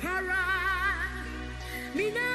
Para Mina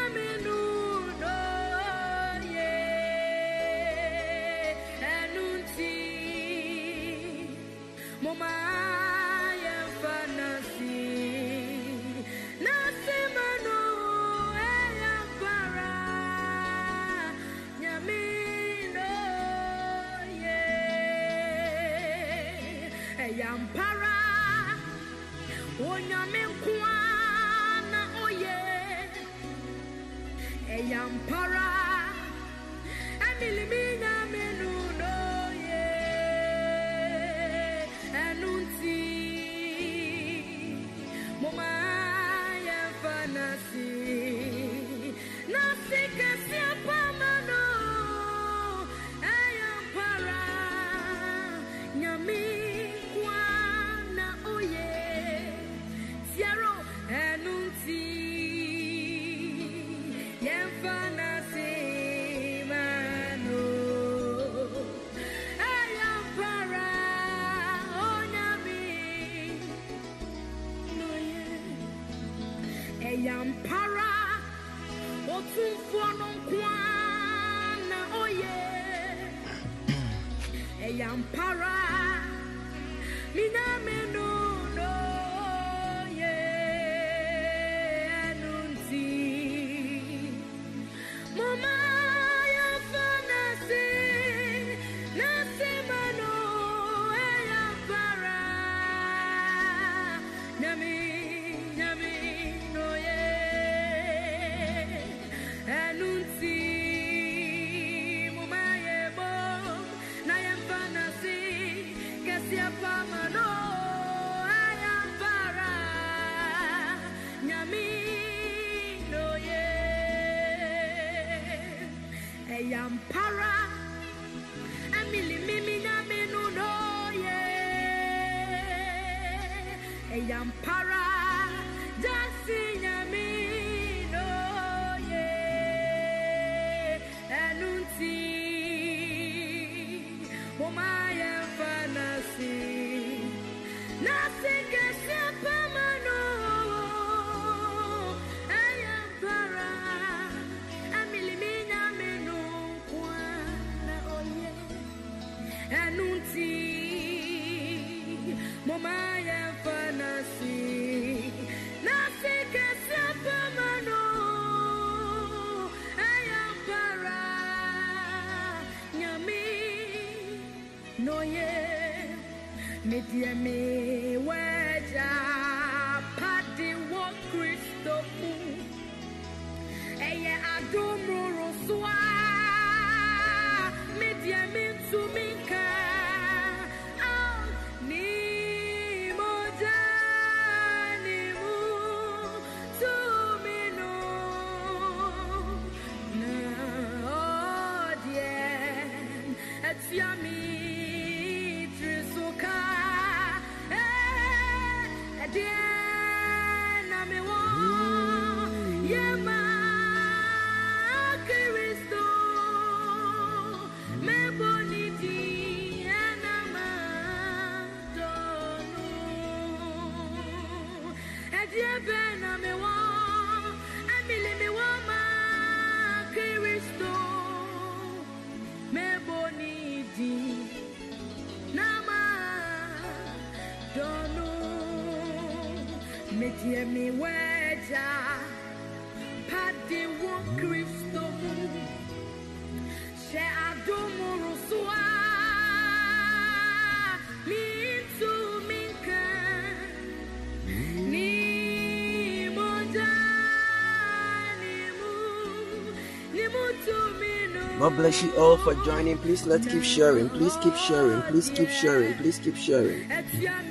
God bless you all for joining. Please let's keep sharing. Please keep sharing. Please keep sharing. Please keep sharing. Please keep sharing.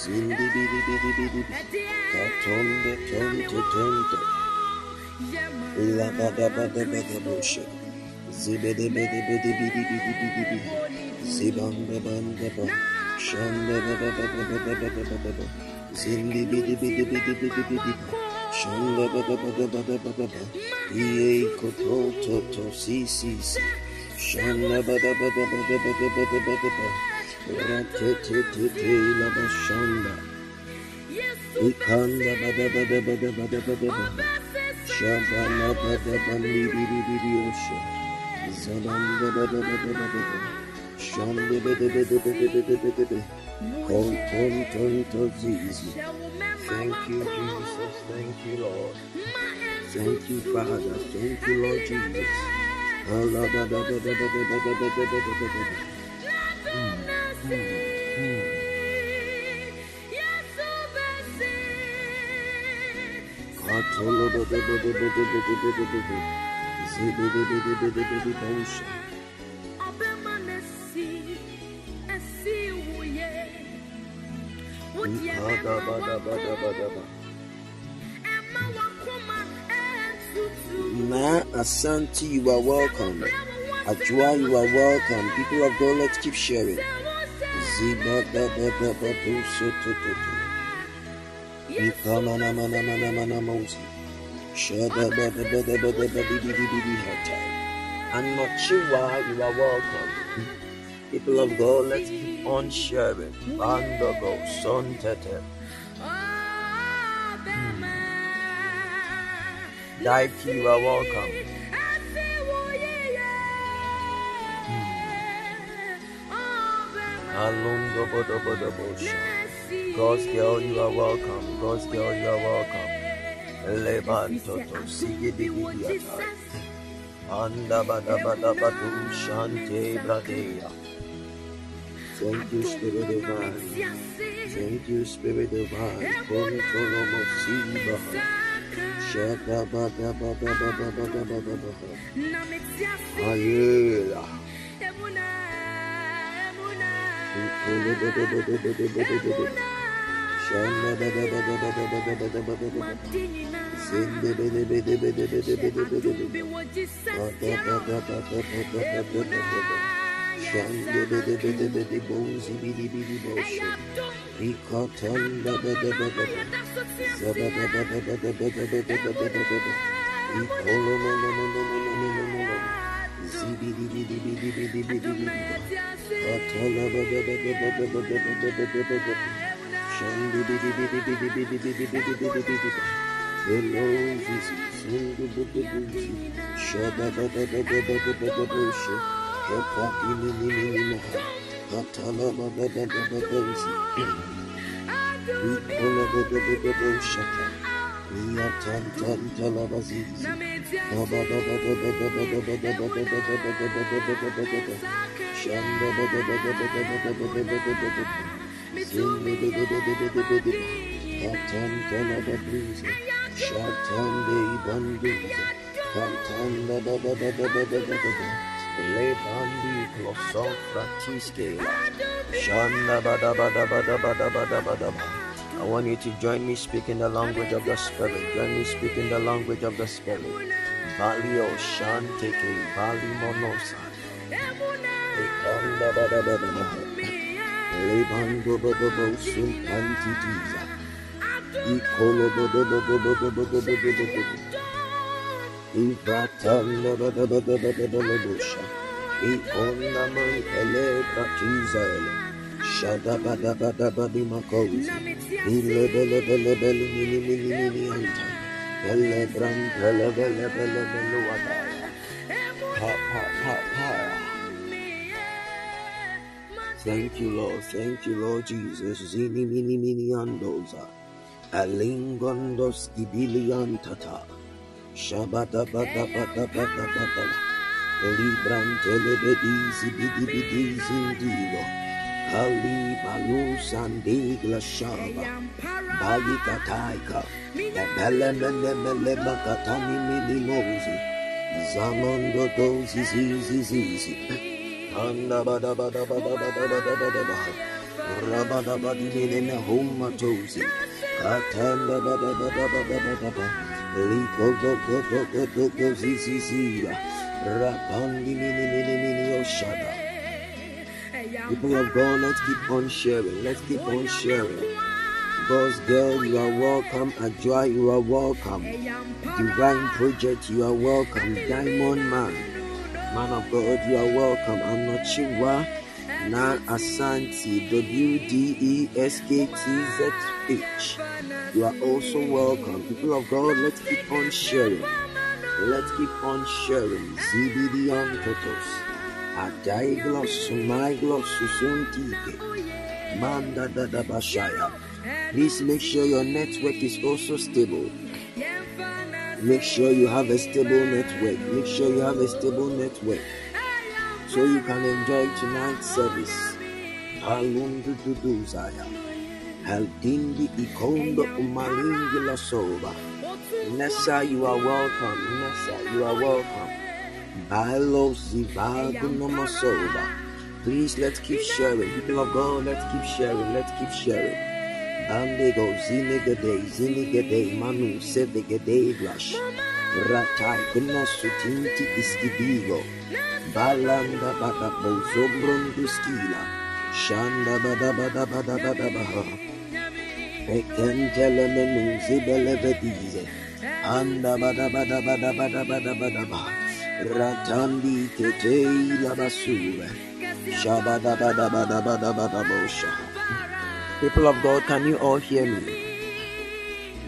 Zindi bidi bidi bidi, katonda tonta tonta. Labadabadabadabosha. Zibedebedebedebedebedebedebe. Zibandabandaba. Shandabadabadabadabadabadaba. Zindibidibidibidibidibidibidib. Shandabadabadabadabadaba. Iye kotototo si si si. Shandabadabadabadabadabadaba. Ratetetete labashanda. Ikanda badabadabadabadabadaba. Thank you, Jesus. Thank you, Lord. Thank you, Father. Thank you, Lord Jesus. Mm. Mm. Bosha. Ikada ba da ba da ba da ba. Ma Asante, you are welcome. Ajua, you are welcome. People of God, let's keep sharing. Ziba And Machiwa, you are welcome. People of God, let's keep on sharing. Bandogo, son tete. Daiki, you are welcome. Alungo bodo bodo bosha. God's girl, you are welcome. God's girl, you are welcome. Leban toto sigi digi diata. Anda bada bada badu shante bradea. Thank you, Spirit Divine. Thank you, Spirit Divine. Kontolo mosiba. Shada bada bada bada bada bada bada. Ayela. Ikolo bada bada Zibidi Hello, Jesus. I want you to join me speaking the language of the Spirit. Join me speaking the language of the Spirit. Valio Shanteke Vali Monosa. Lebando bobo bo sum bobo bobo bobo bobo bobo bobo. Ivatanda bada bada bada bada bosha. Ikona man ele. Shada bada bada badi makozi. Ile bele bele bele mini mini mini anta. Bele bram bele bele bele bele wadaya. Pa pa pa pa. Thank you, Lord. Thank you, Lord Jesus. Zini mini mini andoza. Alingondos ibiliantata. Shabada bada bada bada bada. Libran telebedizi bidi bidizi indigo. Kali balu sandi glashaba. Bayi kataika. Ebele mele mele makatani mili mozi. Zamando dozi zizi zizi. Anda bada bada bada bada bada bada bada. Rabada badi mele me humma tozi. Bada bada bada bada bada. Liko go go go go go go zizi zizi. Rapandi mini. People of God, let's keep on sharing. Let's keep on sharing. God's girl, you are welcome. Ajua, you are welcome. Divine Project, you are welcome. Diamond Man, Man of God, you are welcome. I'm not sure. Na Asante, W D E S K T Z H. You are also welcome. People of God, let's keep on sharing. Let's keep on sharing. ZBD on. Adai gloss, gloss, Susuntike. Manda da da bashaya. Please make sure your network is also stable. Make sure you have a stable network. Make sure you have a stable network so you can enjoy tonight's service. Halundu duduzaya. Haldindi ikondo umalingi la soba. Nessa, you are welcome. Nessa, you are welcome. Bailo zivagu nomasoba. Please, let's keep sharing. People of God, let's keep sharing. Let's keep sharing. Bandego zinigade zinigade manu sevigade blush. Ratai kunosutinti iskidigo. Balanda bada bozombrondo skila. Shanda bada bada bada bada baha. Pekentele menu zibele vedize. Anda bada bada bada bada bada bada baha. Ratandi ketei la basura. Shabada bada bada bada bada bosha. People of God, can you all hear me?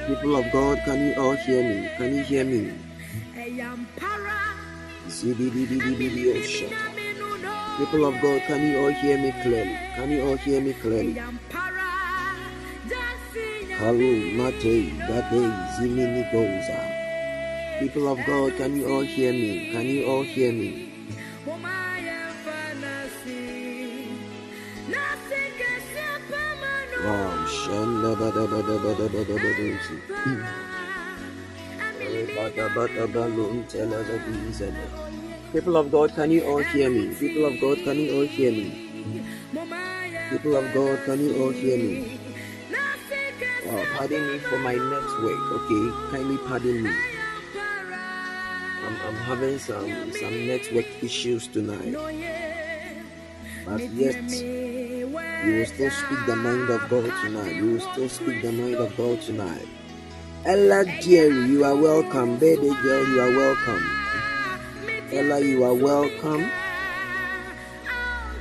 People of God, can you all hear me? Can you hear me? People of God, can you all hear me clearly? Can you all hear me clearly? Kalu Mate Gade Zimini Goza. People of God, can you all hear me? Can you all hear me? People of God, can you all hear me? People of God, can you all hear me? People of God, can you all hear me? Oh, pardon me for my network, okay? Kindly pardon me. I'm, I'm having some some network issues tonight. But yet, you will still speak the mind of God tonight. You will still speak the mind of God tonight. Ella Jerry, you are welcome. Baby girl, you are welcome. Ella, you are welcome.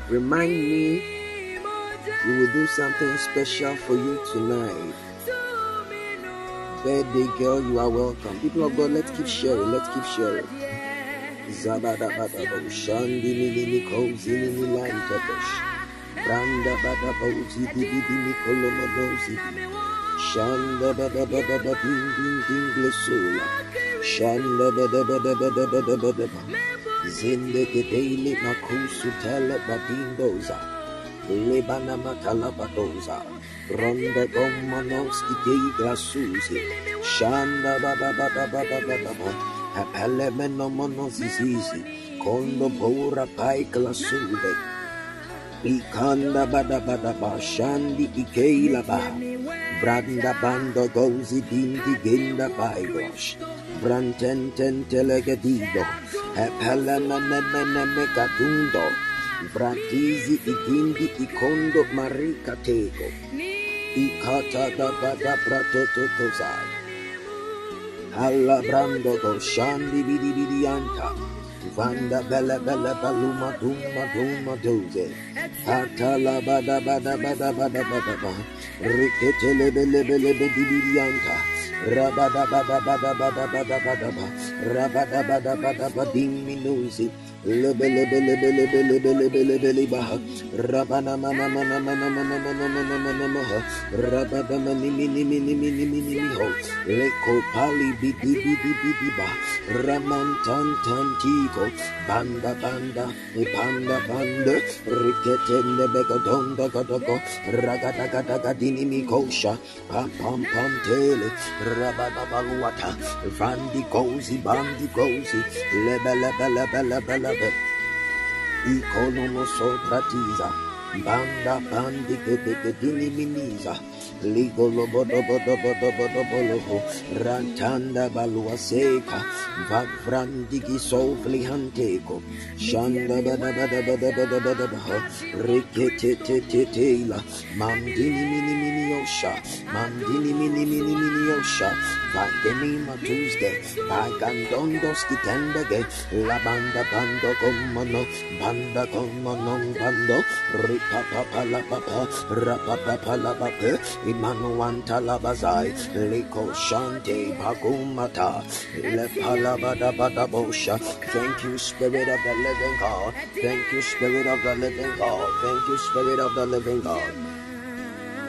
Remind me, we will do something special for you tonight. Birthday girl, you are welcome. People of God, let's keep sharing. Let's keep sharing. Zabada bada bo shandi ni ni ni kozi ni ni lanta bosh. Branda bada bo zi di di di ni kolomo bo zi. Shanda bada bada ba ding ding ding glesula. Shanda bada bada bada bada bada ba. Zinde ke daily makusu tele badindoza. Lebana matala badoza. Ronda gomanoski dei glasuzi. Shanda bada bada bada bada ba. Eh, eh, Pelle meno mono sisi, condo paura pai i Picanda bada bada bashandi ikeila ba Branda bando gozi dindi ginda baigosh. Branten ten telegedido. Pelle eh, mene mene megadundo. Bratisi idindi ikondo marika tego. Ikata da bada brato tozai. Alla brando go shandi bidi bidi anta. Vanda bella bella baluma duma duma doze. Atala bada bada bada bada bada ba. Riketele bele bele bedi bidi anta. Rabada bada bada bada bada bada ba. Rabada bada bada bading minuzi. Lebelebelebelebelebelebelebaha. Rabana mana mana mana mana mana mana mana maha. Rabada mani mini mini mini mini miho. Leko pali bidi bidi bidi ba. Raman tan tan tiko. Banda. Riketende begadonda gadako. Ragada gada gadini mikosha. Pam pam pam tele. Rabada baluata. Vandi gozi bandi. Lebe lebe lebe lebe lebe. Vabbè. Icono sopra tisa, banda bandi che te minisa. Ligo lobo dobo dobo dobo dobo lobo. Rantanda balua seka. Vavrandigi sofli hanteko. Shanda bada bada bada bada bada baha. Rikete te te te la. Mandini mini mini osha. Mandini mini mini mini osha. Vandenima Tuesday. Vagandondo skitendage. La banda bando gomono. Banda gomono bando. Papa la papa. Rapa papa la papa. Imanu antala bazai. Liko shante bagumata. Le palabada bada bosha. Thank you, Spirit of the Living God. Thank you, Spirit of the Living God. Thank you, Spirit of the Living God.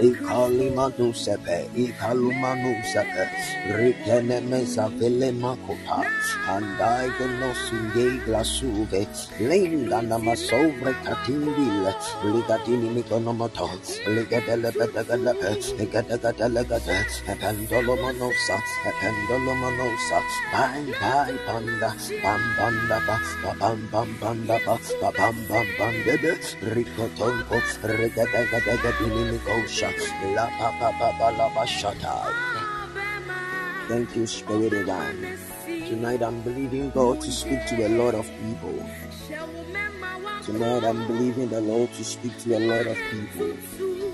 Ikalimanu sepe, ikalumanu sepe, rikeneme savele makopa, and I genosunge glasuve, lenda namasovre katimbil, ligatini mikonomoto, ligadelebedagalepe, ligadagadelegade, ependolomonosa, ependolomonosa, bye bye panda, bam banda ba, ba bam bam banda ba, ba bam bam bam bebe, rikotonko, rigadagadegadini mikosha, Thank you, Spirit Divine. Tonight I'm believing God to speak to a lot of people. Tonight I'm believing the Lord to speak to a lot of people.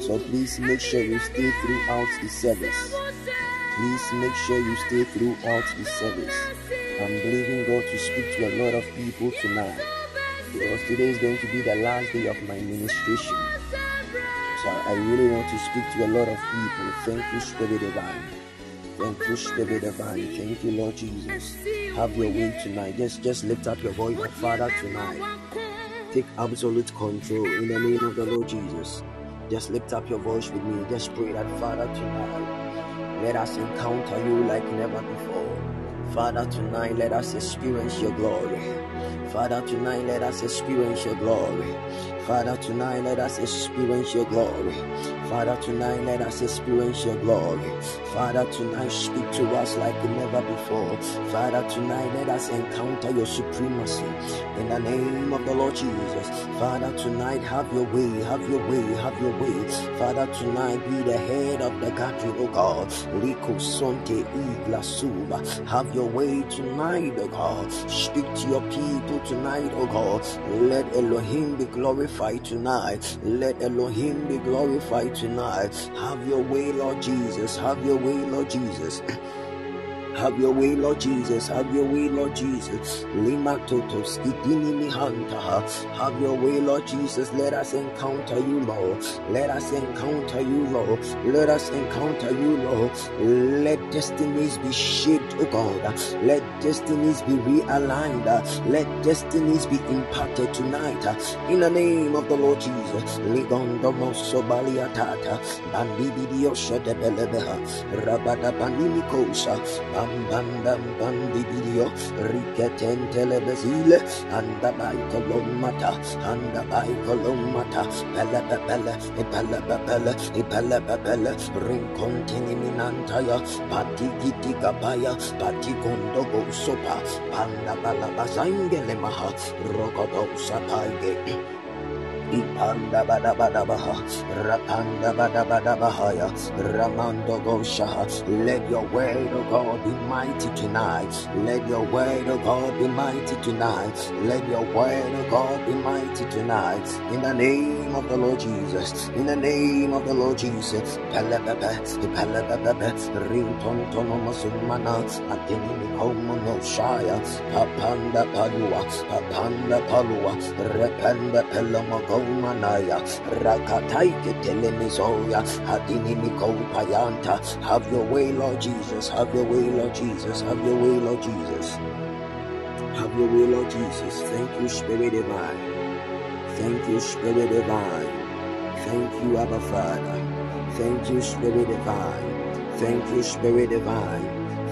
So please make sure you stay throughout the service. Please make sure you stay throughout the service. I'm believing God to speak to a lot of people tonight. Because today is going to be the last day of my ministration. So I really want to speak to a lot of people. Thank you, Spirit Divine. Thank you, Spirit Divine. Thank you, Lord Jesus. Have your way tonight. Just just lift up your voice, like, Father, tonight. Take absolute control in the name of the Lord Jesus. Just lift up your voice with me. Just pray that, Father, tonight, let us encounter you like never before. Father, tonight, let us experience your glory. Father, tonight, let us experience your glory. Father, tonight, let us experience your glory. Father, tonight, let us experience your glory. Father, tonight, speak to us like never before. Father, tonight, let us encounter your supremacy. In the name of the Lord Jesus. Father, tonight, have your way, have your way, have your way. Father, tonight, be the head of the gathering, oh God. Have your way tonight, oh God. Speak to your people tonight, oh God. Let Elohim be glorified tonight. Let Elohim be glorified tonight. Have your way, Lord Jesus. Have your way, Lord Jesus. Have your way, Lord Jesus. Have your way, Lord Jesus. Lima toto skidini mihanta. Have your way, Lord Jesus. Let us encounter you, Lord. Let us encounter you, Lord. Let us encounter you, Lord. Let destinies be shaped, oh God. Let destinies be realigned. Let destinies be impacted tonight. In the name of the Lord Jesus. Ligondo moso baliatata. Bandibidio shedebelebeha. Rabada banimikosa. Rambandam Bandibidio, oh. Riketen Telebezile, and the Baikolomata, and the Baikolomata, Pelebebele, Epelebebele, Epelebebele, pati Patigitigabaya, Patigondogo Sopa, Panda Balabazangelemaha, Rogodo Sapaige. Ipanda bada bada baha, rapanda bada bada bahaya, ramando gosha. Let your word, O God, be mighty tonight. Let your word, O God, be mighty tonight. Let your word, O God, be mighty tonight. In the name of the Lord Jesus. In the name of the Lord Jesus. Pelepepe, pelepepe, rinton tono masumana, atini mikomo no shaya, papanda palua, papanda palua, rependa pelamago manaya rakataike telemizoya hadini mikopayanta have your way lord jesus have your way lord jesus have your way lord jesus Have your way, Lord Jesus. Thank you, Spirit Divine. Thank you, Spirit Divine. Thank you, Abba Father. Thank you, Spirit Divine. Thank you, Spirit Divine.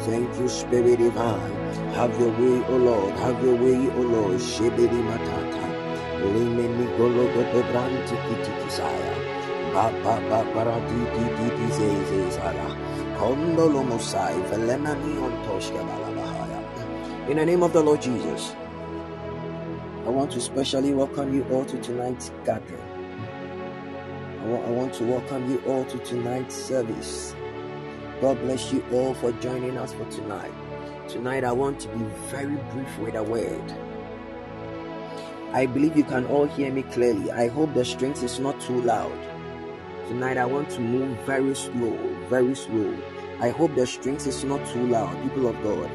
Thank you, Spirit Divine. Have your way, O Lord. Have your way, O Lord. Shebedi matata. Balabahaya. In the name of the Lord Jesus, I want to specially welcome you all to tonight's gathering. I want to welcome you all to tonight's service. God bless you all for joining us for tonight. Tonight, I want to be very brief with a word. I believe you can all hear me clearly. I hope the strength is not too loud. Tonight, I want to move very slow, very slow. I hope the strength is not too loud, people of God.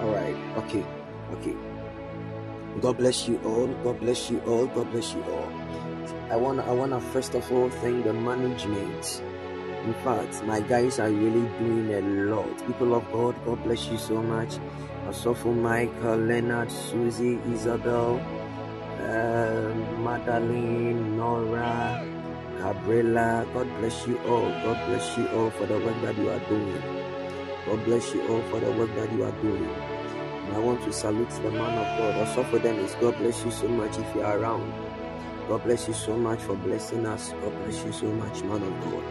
All right, okay, okay. God bless you all. God bless you all. God bless you all. I want to, I want to first of all thank the management. In fact, my guys are really doing a lot. People of God, God bless you so much. Asofo Michael, Leonard, Susie, Isabel, uh, Madeline, Nora, Gabriela. God bless you all. God bless you all for the work that you are doing. God bless you all for the work that you are doing. And I want to salute the man of God. Also for them is God bless you so much if you are around. God bless you so much for blessing us. God bless you so much, man of God.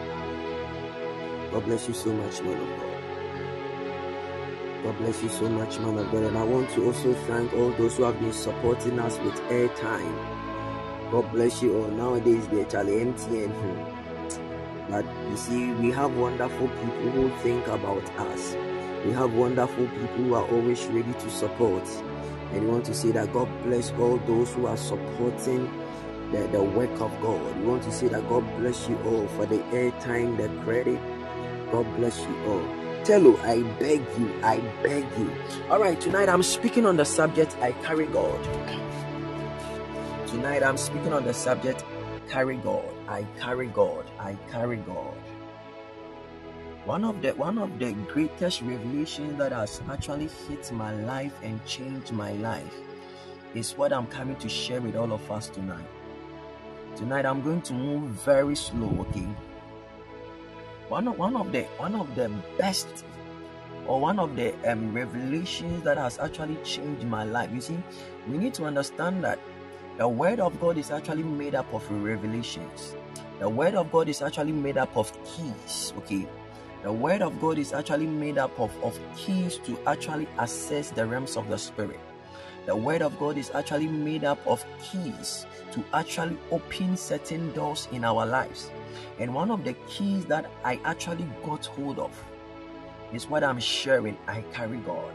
God bless you so much, man of God. God bless you so much, man of God. And I want to also thank all those who have been supporting us with airtime. God bless you all. Nowadays, they're Charlie MTN. But you see, we have wonderful people who think about us. We have wonderful people who are always ready to support. And we want to say that God bless all those who are supporting the, the work of God. We want to say that God bless you all for the airtime, the credit. God bless you all. Tello, I beg you, I beg you. All right, tonight I'm speaking on the subject I carry God. Tonight I'm speaking on the subject carry God. I carry God. I carry God. One of the one of the greatest revelations that has actually hit my life and changed my life is what I'm coming to share with all of us tonight. Tonight I'm going to move very slow, okay? One of one of the one of the best or one of the um, revelations that has actually changed my life. You see, we need to understand that the word of God is actually made up of revelations. The word of God is actually made up of keys, okay? The word of God is actually made up of, of keys to actually access the realms of the spirit. The word of God is actually made up of keys to actually open certain doors in our lives. And one of the keys that I actually got hold of is what I'm sharing. I carry God.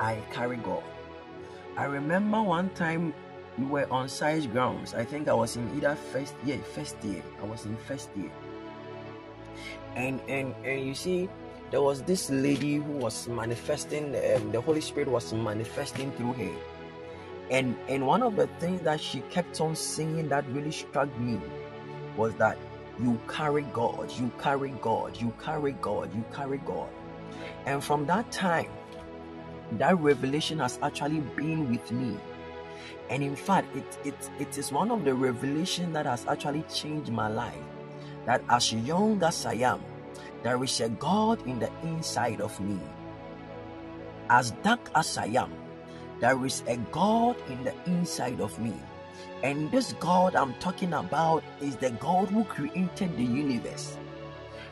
I carry God. I remember one time we were on science grounds. I think I was in either first year, first year. I was in first year. And and and you see, there was this lady who was manifesting. Um, the Holy Spirit was manifesting through her. And and one of the things that she kept on saying that really struck me was that you carry God, you carry God, you carry God, you carry God. And from that time, that revelation has actually been with me. And in fact, it, it, it is one of the revelations that has actually changed my life. That as young as I am, there is a God in the inside of me. As dark as I am, there is a God in the inside of me. And this God I'm talking about is the God who created the universe.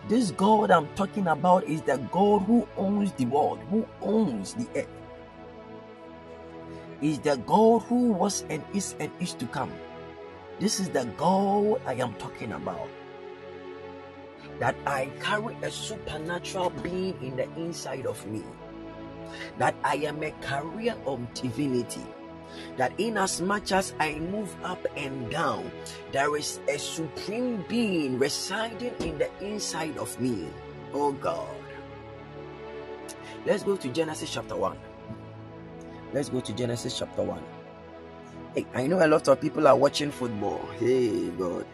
This God I'm talking about is the God who owns the world, who owns the earth. Is the God who was and is and is to come. This is the God I am talking about. That I carry a supernatural being in the inside of me. That I am a carrier of divinity that in as much as I move up and down, there is a supreme being residing in the inside of me. Oh God. Let's go to Genesis chapter 1. Let's go to Genesis chapter 1. Hey, I know a lot of people are watching football. Hey God.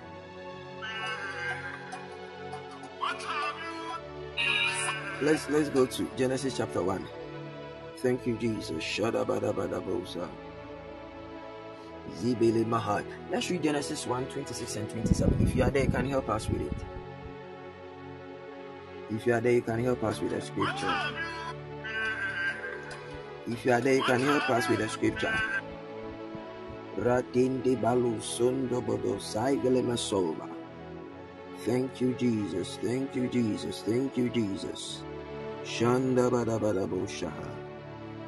Let's let's go to Genesis chapter 1. Thank you, Jesus. Shadabadabadabosa. Zibele Mahai. Let's read Genesis 1 26 and 27. If you are there, you can help us with it. If you are there, you can help us with the scripture. If you are there, you can help us with the scripture. Ratinde balu sundo bodo saigele masoba. Thank you, Jesus. Thank you, Jesus. Thank you, Jesus. Shanda bada bada bo.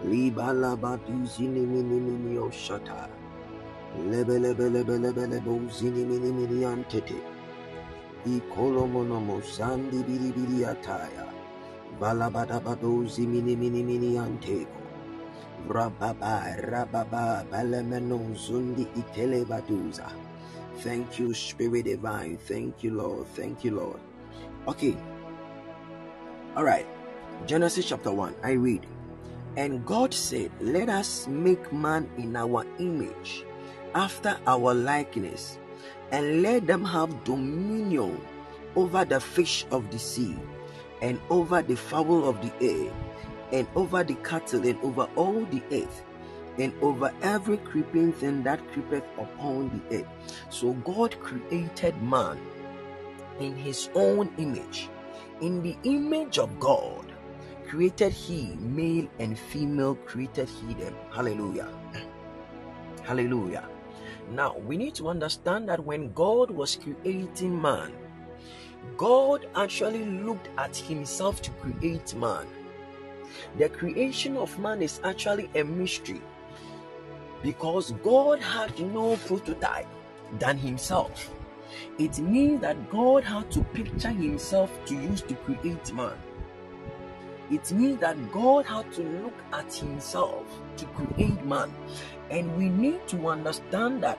Libala badu zini mini mini o shata. Lebe lebe lebe lebe lebe zini mini mini antete. Ikolo monomo sandi biri biri ataya. Balabada bado zimini mini mini anteko. Rababa rababa balemeno itele baduza. Thank you, Spirit Divine. Thank you, Lord. Thank you, Lord. Okay. All right. Genesis chapter 1. I read. And God said, Let us make man in our image, after our likeness, and let them have dominion over the fish of the sea, and over the fowl of the air, and over the cattle, and over all the earth, and over every creeping thing that creepeth upon the earth. So God created man in his own image. In the image of God created he, male and female created he them. Hallelujah. Hallelujah. Now we need to understand that when God was creating man, God actually looked at himself to create man. The creation of man is actually a mystery because God had no prototype than himself. It means that God had to picture himself to use to create man. It means that God had to look at himself to create man. And we need to understand that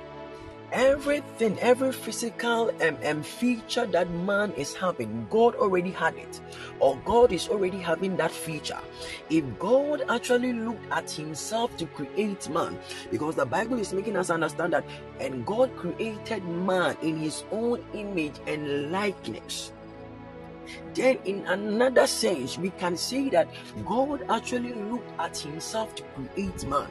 everything, every physical um, um, feature that man is having, God already had it, or God is already having that feature. If God actually looked at Himself to create man, because the Bible is making us understand that, and God created man in His own image and likeness then in another sense we can say that god actually looked at himself to create man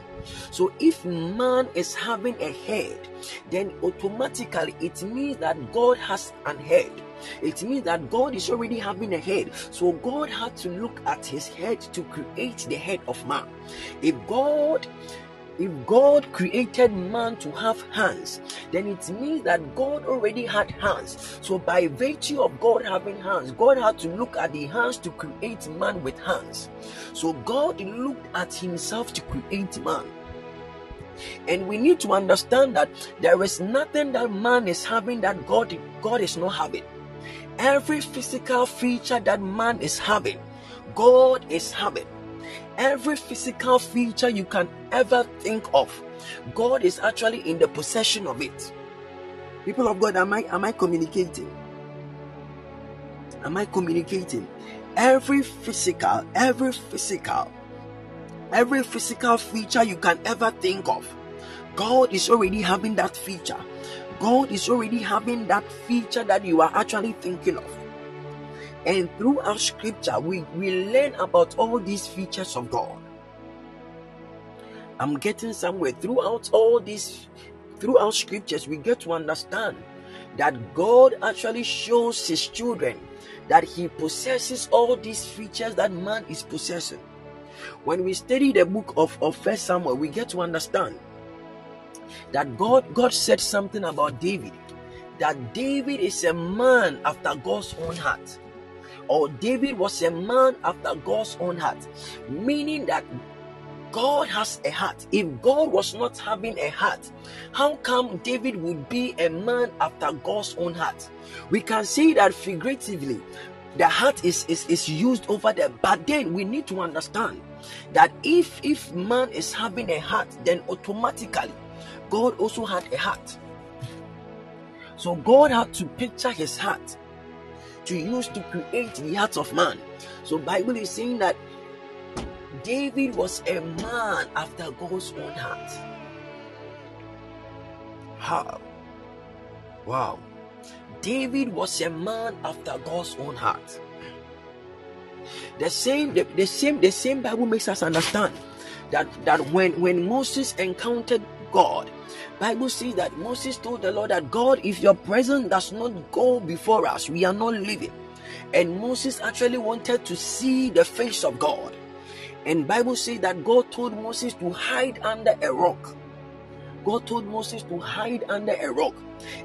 so if man is having a head then automatically it means that god has an head it means that God is already having a head. So God had to look at his head to create the head of man. If God if God created man to have hands, then it means that God already had hands. So, by virtue of God having hands, God had to look at the hands to create man with hands. So, God looked at himself to create man. And we need to understand that there is nothing that man is having that God, God is not having. Every physical feature that man is having, God is having every physical feature you can ever think of, God is actually in the possession of it. People of God, am I am I communicating? Am I communicating? Every physical, every physical, every physical feature you can ever think of, God is already having that feature. God is already having that feature that you are actually thinking of. And through our scripture, we, we learn about all these features of God. I'm getting somewhere throughout all these throughout scriptures, we get to understand that God actually shows his children that he possesses all these features that man is possessing. When we study the book of, of First Samuel, we get to understand that God God said something about David. That David is a man after God's own heart or David was a man after God's own heart, meaning that God has a heart. If God was not having a heart, how come David would be a man after God's own heart? We can see that figuratively. The heart is, is, is used over there, but then we need to understand that if if man is having a heart, then automatically God also had a heart. So God had to picture his heart to use to create the heart of man. So Bible is saying that David was a man after God's own heart. How? Wow. David was a man after God's own heart. The same, the, the same, the same Bible makes us understand that that when when Moses encountered God, Bible says that Moses told the Lord that God, if your presence does not go before us, we are not living. And Moses actually wanted to see the face of God. And Bible says that God told Moses to hide under a rock. God told Moses to hide under a rock.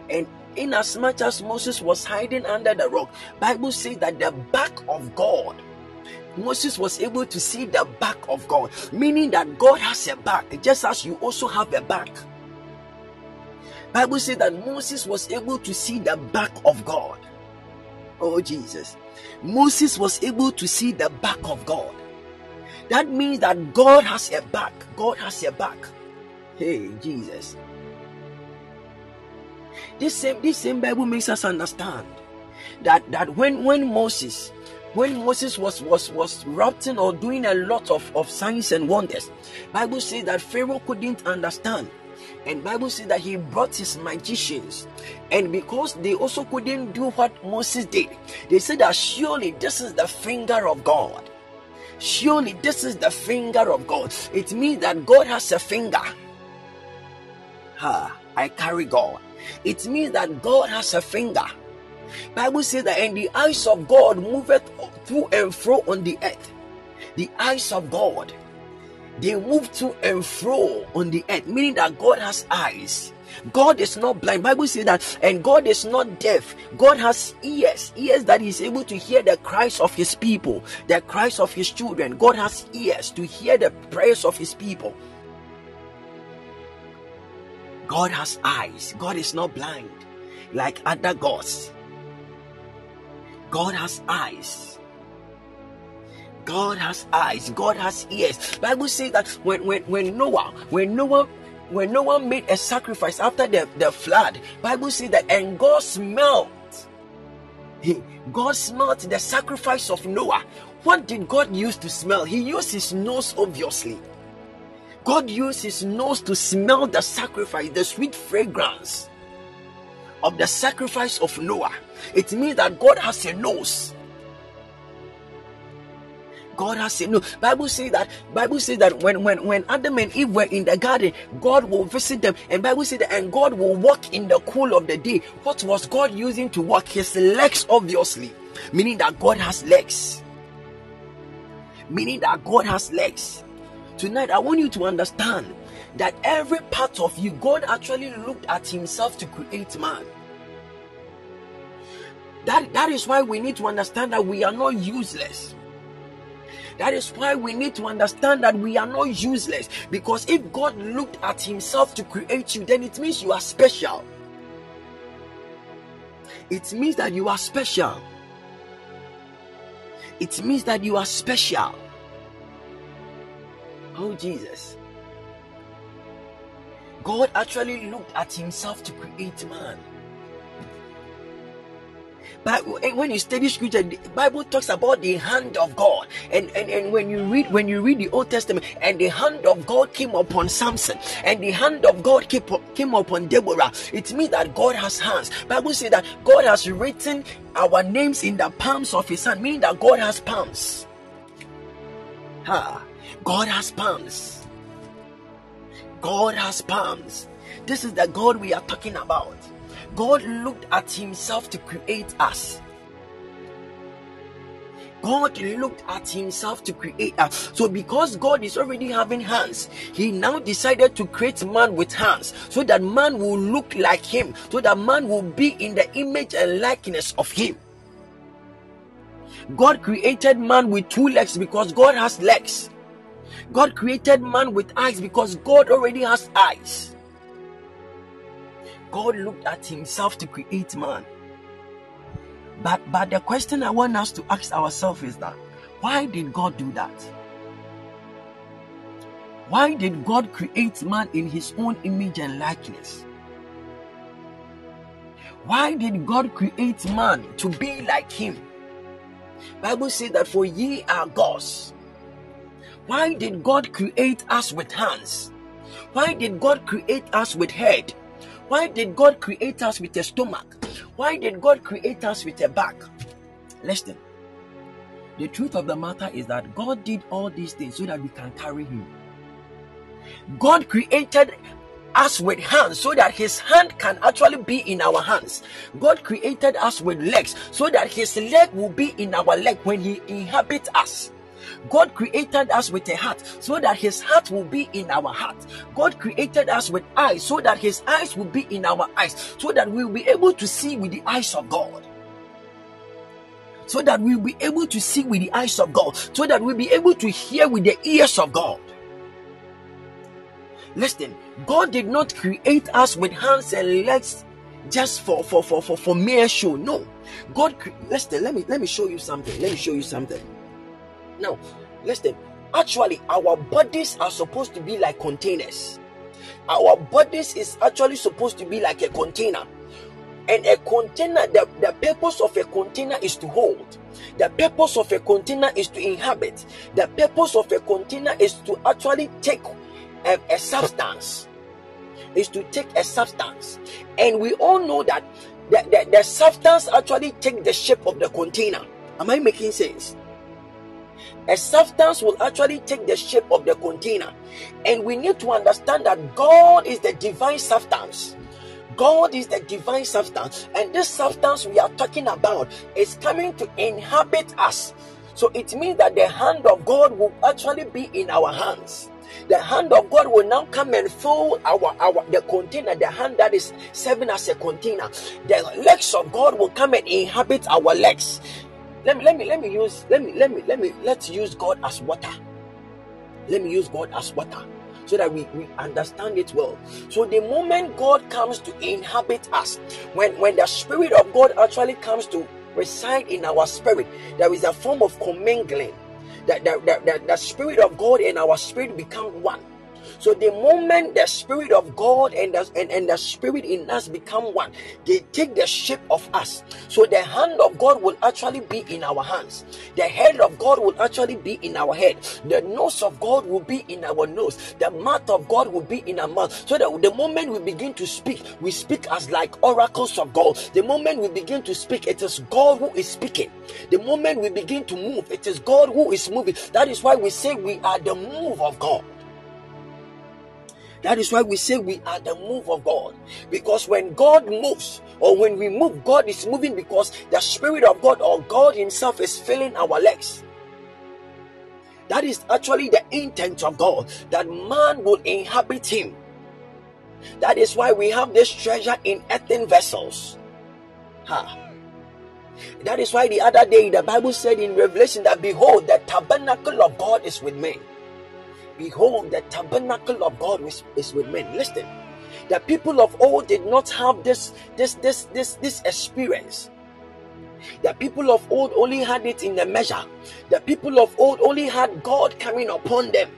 And in as much as Moses was hiding under the rock, Bible says that the back of God Moses was able to see the back of God, meaning that God has a back, just as you also have a back. Bible says that Moses was able to see the back of God. Oh Jesus. Moses was able to see the back of God. That means that God has a back. God has a back. Hey, Jesus. This same this same Bible makes us understand that that when when Moses when Moses was was was writing or doing a lot of, of signs and wonders, Bible says that Pharaoh couldn't understand. And Bible says that he brought his magicians. And because they also couldn't do what Moses did, they said that surely this is the finger of God. Surely this is the finger of God. It means that God has a finger. Ha, I carry God. It means that God has a finger. Bible says that and the eyes of God moveth to and fro on the earth. The eyes of God they move to and fro on the earth, meaning that God has eyes. God is not blind. Bible says that, and God is not deaf. God has ears, ears that He's able to hear the cries of His people, the cries of His children. God has ears to hear the prayers of His people. God has eyes. God is not blind like other gods. God has eyes. God has eyes. God has ears. Bible says that when when when Noah when Noah when Noah made a sacrifice after the, the flood, Bible says that and God smelled. He, God smelled the sacrifice of Noah. What did God use to smell? He used his nose, obviously. God used his nose to smell the sacrifice, the sweet fragrance of the sacrifice of Noah. It means that God has a nose. God has said no. Bible says that Bible says that when when when Adam and Eve were in the garden, God will visit them, and Bible said that and God will walk in the cool of the day. What was God using to walk? His legs, obviously, meaning that God has legs. Meaning that God has legs. Tonight, I want you to understand that every part of you, God actually looked at Himself to create man. That, that is why we need to understand that we are not useless. That is why we need to understand that we are not useless. Because if God looked at Himself to create you, then it means you are special. It means that you are special. It means that you are special. Oh, Jesus. God actually looked at Himself to create man. But when you study scripture, the Bible talks about the hand of God. And, and, and when you read when you read the Old Testament, and the hand of God came upon Samson, and the hand of God came, came upon Deborah, it means that God has hands. Bible says that God has written our names in the palms of his hand, meaning that God has palms. Ha! God has palms. God has palms. This is the God we are talking about. God looked at himself to create us. God looked at himself to create us. So, because God is already having hands, he now decided to create man with hands so that man will look like him, so that man will be in the image and likeness of him. God created man with two legs because God has legs. God created man with eyes because God already has eyes. God looked at himself to create man. But but the question I want us to ask ourselves is that why did God do that? Why did God create man in his own image and likeness? Why did God create man to be like him? Bible says that for ye are gods. Why did God create us with hands? Why did God create us with head? Why did God create us with a stomach? Why did God create us with a back? Listen. The truth of the matter is that God did all these things so that we can carry Him. God created us with hands so that his hand can actually be in our hands. God created us with legs so that his leg will be in our leg when he inhabits us. God created us with a heart so that his heart will be in our heart. God created us with eyes so that his eyes will be in our eyes, so that we will be able to see with the eyes of God. So that we'll be able to see with the eyes of God, so that we'll be able to hear with the ears of God. Listen, God did not create us with hands and legs just for for for for, for mere show. No. God listen, let me let me show you something. Let me show you something. Now, listen. Actually, our bodies are supposed to be like containers. Our bodies is actually supposed to be like a container. And a container, the, the purpose of a container is to hold. The purpose of a container is to inhabit. The purpose of a container is to actually take a, a substance is to take a substance and we all know that the, the, the substance actually take the shape of the container am i making sense a substance will actually take the shape of the container and we need to understand that god is the divine substance God is the divine substance, and this substance we are talking about is coming to inhabit us. So it means that the hand of God will actually be in our hands the hand of God will now come and fill our our the container, the hand that is serving as a container. The legs of God will come and inhabit our legs. Let me let me let me use let me let me let me let's use God as water. Let me use God as water so that we, we understand it well. So the moment God comes to inhabit us, when when the Spirit of God actually comes to reside in our spirit, there is a form of commingling that the, the, the, the Spirit of God and our spirit become one. So the moment the Spirit of God and the, and, and the Spirit in us become one, they take the shape of us. So the hand of God will actually be in our hands. The head of God will actually be in our head. The nose of God will be in our nose. The mouth of God will be in our mouth. So that the moment we begin to speak, we speak as like oracles of God. The moment we begin to speak, it is God who is speaking. The moment we begin to move, it is God who is moving. That is why we say we are the move of God. That is why we say we are the move of God. Because when God moves, or when we move, God is moving because the Spirit of God or God Himself is filling our legs. That is actually the intent of God that man will inhabit Him. That is why we have this treasure in earthen vessels. Ha. That is why the other day the Bible said in Revelation that behold, the tabernacle of God is with men. Behold, the tabernacle of God is, is with men. Listen, the people of old did not have this, this, this, this, this experience. The people of old only had it in the measure. The people of old only had God coming upon them.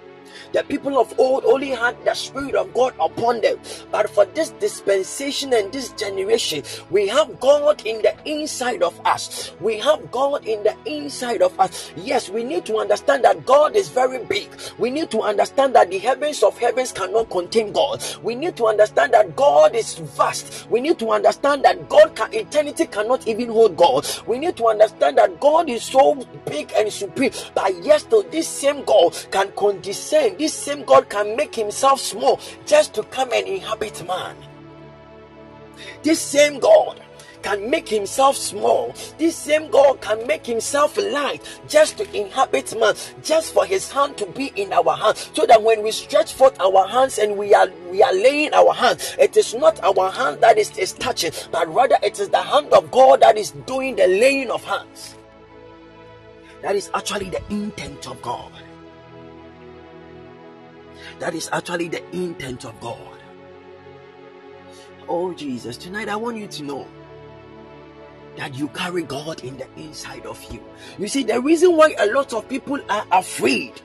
The people of old only had the Spirit of God upon them. But for this dispensation and this generation, we have God in the inside of us. We have God in the inside of us. Yes, we need to understand that God is very big. We need to understand that the heavens of heavens cannot contain God. We need to understand that God is vast. We need to understand that God can, eternity cannot even hold God. We need to understand that God is so big and supreme. But yes, though this same God can condescend this same God can make himself small just to come and inhabit man. This same God can make himself small. This same God can make himself light just to inhabit man, just for his hand to be in our hand. So that when we stretch forth our hands and we are we are laying our hands, it is not our hand that is, is touching, but rather it is the hand of God that is doing the laying of hands. That is actually the intent of God. That is actually the intent of God. Oh, Jesus, tonight I want you to know that you carry God in the inside of you. You see, the reason why a lot of people are afraid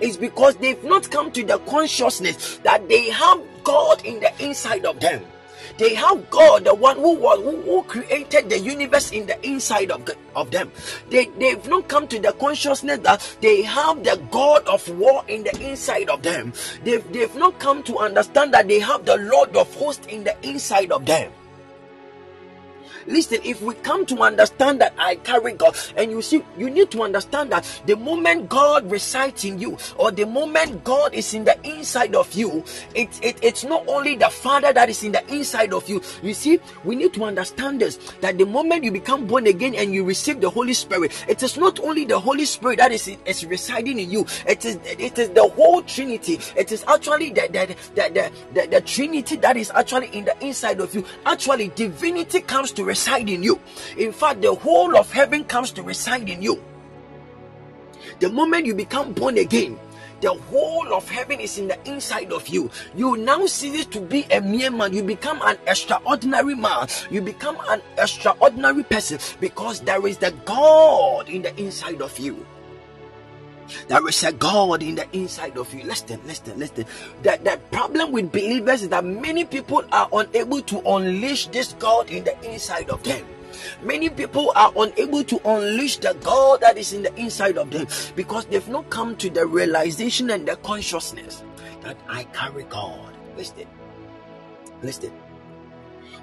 is because they've not come to the consciousness that they have God in the inside of them. They have God, the one who was who, who created the universe in the inside of, of them. They, they've not come to the consciousness that they have the God of war in the inside of them. They've, they've not come to understand that they have the Lord of hosts in the inside of them. Listen, if we come to understand that I carry God, and you see, you need to understand that the moment God resides in you, or the moment God is in the inside of you, it, it, it's not only the Father that is in the inside of you. You see, we need to understand this that the moment you become born again and you receive the Holy Spirit, it is not only the Holy Spirit that is, is residing in you, it is it is the whole Trinity. It is actually the the, the, the, the, the Trinity that is actually in the inside of you. Actually, divinity comes to reside in you. In fact, the whole of heaven comes to reside in you. The moment you become born again, the whole of heaven is in the inside of you. You now cease to be a mere man. You become an extraordinary man. You become an extraordinary person because there is the God in the inside of you. There is a God in the inside of you. Listen, listen, listen. That the problem with believers is that many people are unable to unleash this God in the inside of them. Many people are unable to unleash the God that is in the inside of them because they've not come to the realization and the consciousness that I carry God. Listen, listen.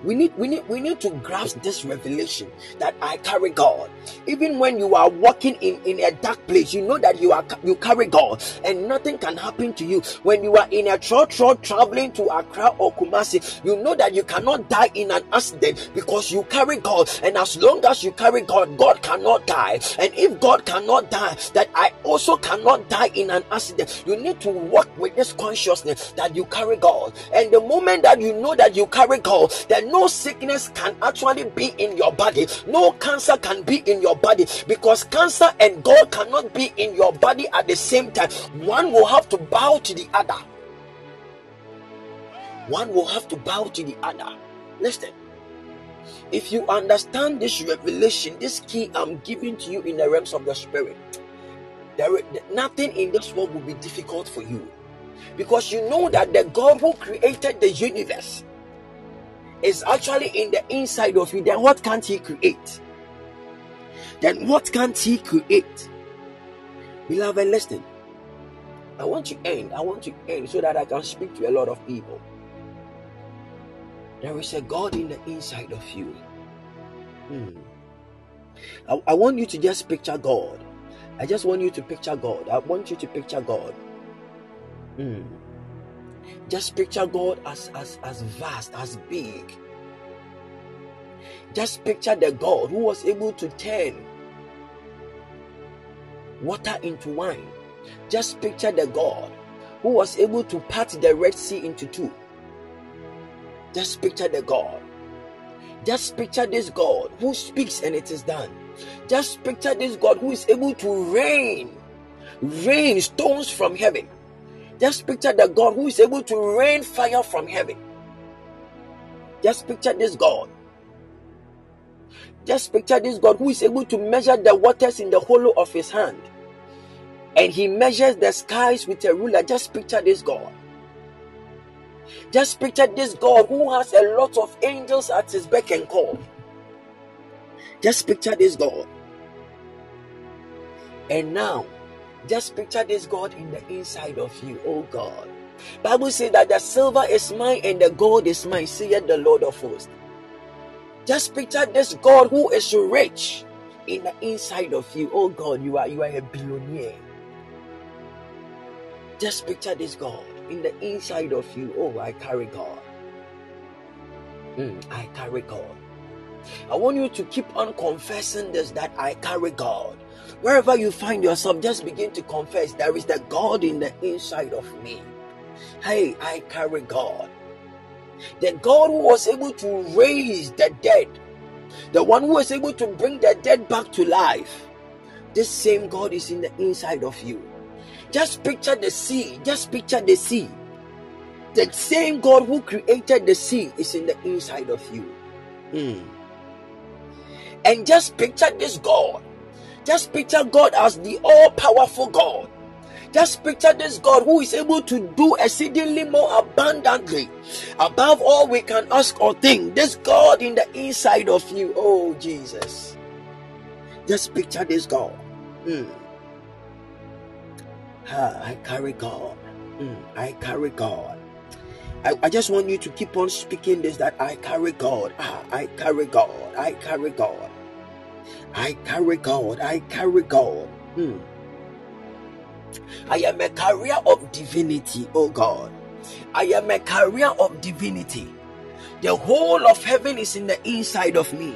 We need, we need, we need to grasp this revelation that I carry God. Even when you are walking in, in a dark place, you know that you are you carry God, and nothing can happen to you. When you are in a truck traveling to Accra or Kumasi, you know that you cannot die in an accident because you carry God. And as long as you carry God, God cannot die. And if God cannot die, that I also cannot die in an accident. You need to walk with this consciousness that you carry God. And the moment that you know that you carry God, then no sickness can actually be in your body, no cancer can be in your body because cancer and God cannot be in your body at the same time. One will have to bow to the other. One will have to bow to the other. Listen, if you understand this revelation, this key I'm giving to you in the realms of the spirit, there nothing in this world will be difficult for you because you know that the God who created the universe is actually in the inside of you, then what can't He create? Then what can't He create? Beloved, listen. I want to end. I want to end so that I can speak to a lot of people. There is a God in the inside of you. Hmm. I, I want you to just picture God. I just want you to picture God. I want you to picture God. Hmm. Just picture God as, as, as vast, as big. Just picture the God who was able to turn water into wine. Just picture the God who was able to part the Red Sea into two. Just picture the God. Just picture this God who speaks and it is done. Just picture this God who is able to rain, rain stones from heaven. Just picture the God who is able to rain fire from heaven. Just picture this God. Just picture this God who is able to measure the waters in the hollow of his hand. And he measures the skies with a ruler. Just picture this God. Just picture this God who has a lot of angels at his beck and call. Just picture this God. And now, just picture this God in the inside of you, oh God. Bible says that the silver is mine and the gold is mine, saith the Lord of hosts. Just picture this God who is rich in the inside of you. Oh God, you are you are a billionaire. Just picture this God in the inside of you. Oh, I carry God. Mm, I carry God. I want you to keep on confessing this that I carry God. Wherever you find yourself, just begin to confess there is the God in the inside of me. Hey, I carry God. The God who was able to raise the dead, the one who was able to bring the dead back to life. This same God is in the inside of you. Just picture the sea. Just picture the sea. The same God who created the sea is in the inside of you. Hmm. And just picture this God just picture God as the all powerful God. Just picture this God who is able to do exceedingly more abundantly above all we can ask or think. This God in the inside of you. Oh, Jesus. Just picture this God. Mm. Ah, I carry God. Mm, I carry God. I, I just want you to keep on speaking this that I carry God. Ah, I carry God. I carry God. I carry God. I carry God. Hmm. I am a carrier of divinity, oh God. I am a carrier of divinity. The whole of heaven is in the inside of me.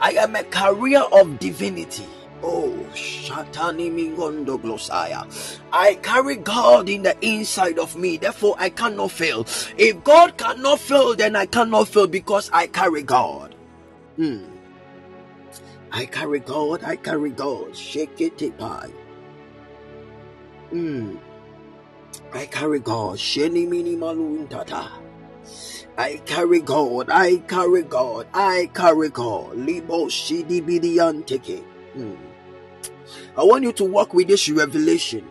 I am a carrier of divinity. Oh, Shatani Mingondo Glosaya. I carry God in the inside of me, therefore I cannot fail. If God cannot fail, then I cannot fail because I carry God. Hmm. I carry God, I carry God. Shake it, pie. Hmm. I carry God. Sheni mini malun tata. I carry God. I carry God. I carry God. Libo shidi bidi Hmm. I want you to walk with this revelation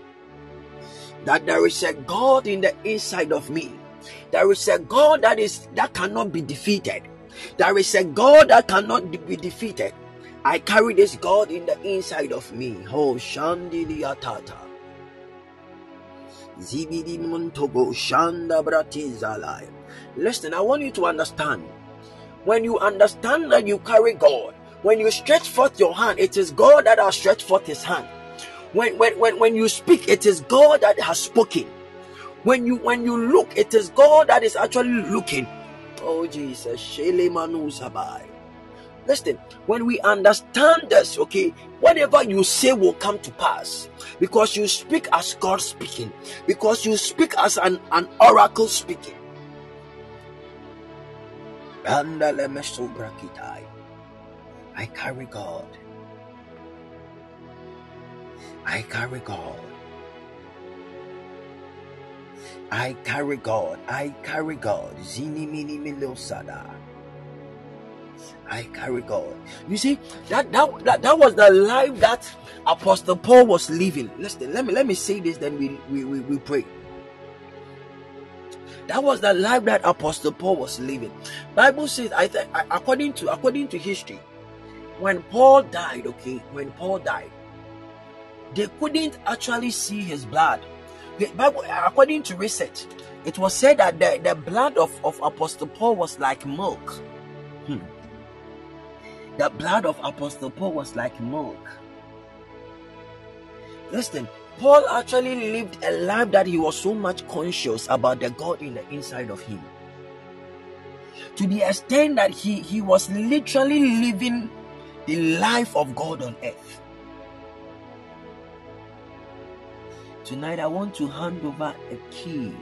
that there is a God in the inside of me. There is a God that is that cannot be defeated. There is a God that cannot be defeated. I carry this God in the inside of me. Oh Shandiliatata. Zibidi Montogo Shanda Bratizalai. Listen, I want you to understand. When you understand that you carry God, when you stretch forth your hand, it is God that has stretched forth his hand. When, when, when, when you speak, it is God that has spoken. When you when you look, it is God that is actually looking. Oh Jesus, Listen, when we understand this, okay, whatever you say will come to pass because you speak as God speaking, because you speak as an, an oracle speaking. I carry God. I carry God. I carry God. I carry God. Zini mini milosada. I carry God. You see, that, that that that was the life that Apostle Paul was living. Listen, let me let me say this, then we we, we, we pray. That was the life that Apostle Paul was living. Bible says, I think according to according to history, when Paul died, okay, when Paul died, they couldn't actually see his blood. Bible, according to research, it was said that the, the blood of, of Apostle Paul was like milk. Hmm. The blood of Apostle Paul was like milk. Listen, Paul actually lived a life that he was so much conscious about the God in the inside of him. To the extent that he, he was literally living the life of God on earth. Tonight, I want to hand over a key.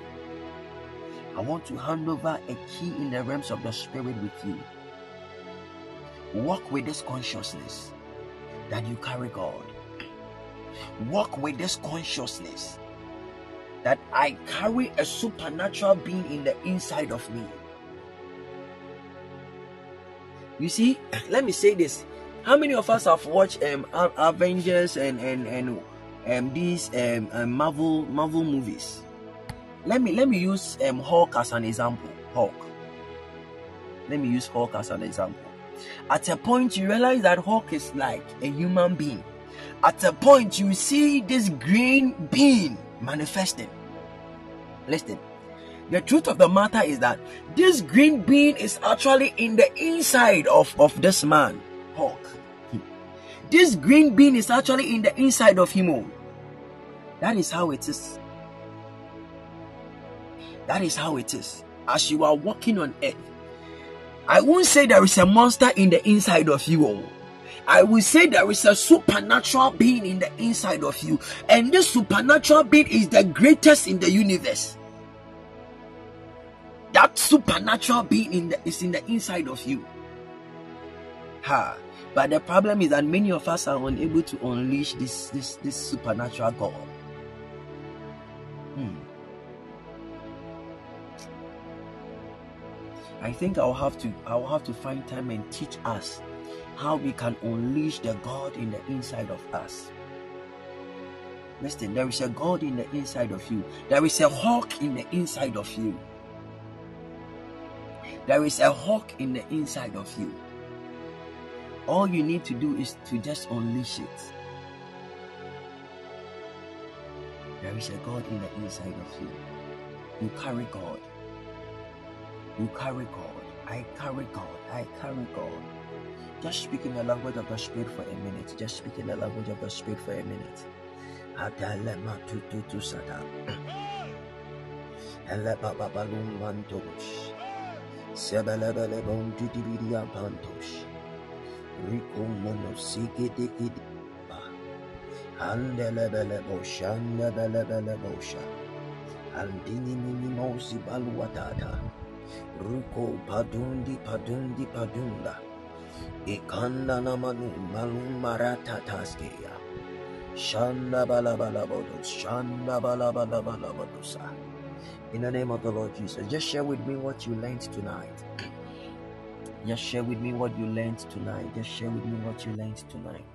I want to hand over a key in the realms of the Spirit with you. Walk with this consciousness that you carry God. Walk with this consciousness that I carry a supernatural being in the inside of me. You see, let me say this how many of us have watched um, Avengers and and and um, these um, um, Marvel Marvel movies? Let me let me use um, Hulk as an example. Hulk. Let me use Hulk as an example. At a point, you realize that Hulk is like a human being. At a point, you see this green being manifesting. Listen, the truth of the matter is that this green being is actually in the inside of, of this man, Hulk. This green bean is actually in the inside of him. Oh. That is how it is. That is how it is. As you are walking on earth, I won't say there is a monster in the inside of you. Oh. I will say there is a supernatural being in the inside of you, and this supernatural being is the greatest in the universe. That supernatural being in the, is in the inside of you. Ha! But the problem is that many of us are unable to unleash this this this supernatural God. I think I'll have to I'll have to find time and teach us how we can unleash the God in the inside of us. Listen, there is a God in the inside of you. There is a Hulk in the inside of you. There is a Hulk in the inside of you. All you need to do is to just unleash it. There is a God in the inside of you. You carry God. You carry God. I carry God. I carry God. Just speak in the language of the Spirit for a minute. Just speak in the language of the Spirit for a minute. Adalema tututu sada. Eleba babalum mantos. Sebelebele bon didibidia pantos. Rico monosiki dikidi. Andelebele bosha, andelebele bosha. Andini baluatata. Ruko padundi padundi padunda. Ikanda namanu malum maratataskea. Shanda balabalabodos. Shanda balabalabalabodosa. In the name of the Lord Jesus, just share with me what you learned tonight. Just share with me what you learned tonight. Just share with me what you learned tonight.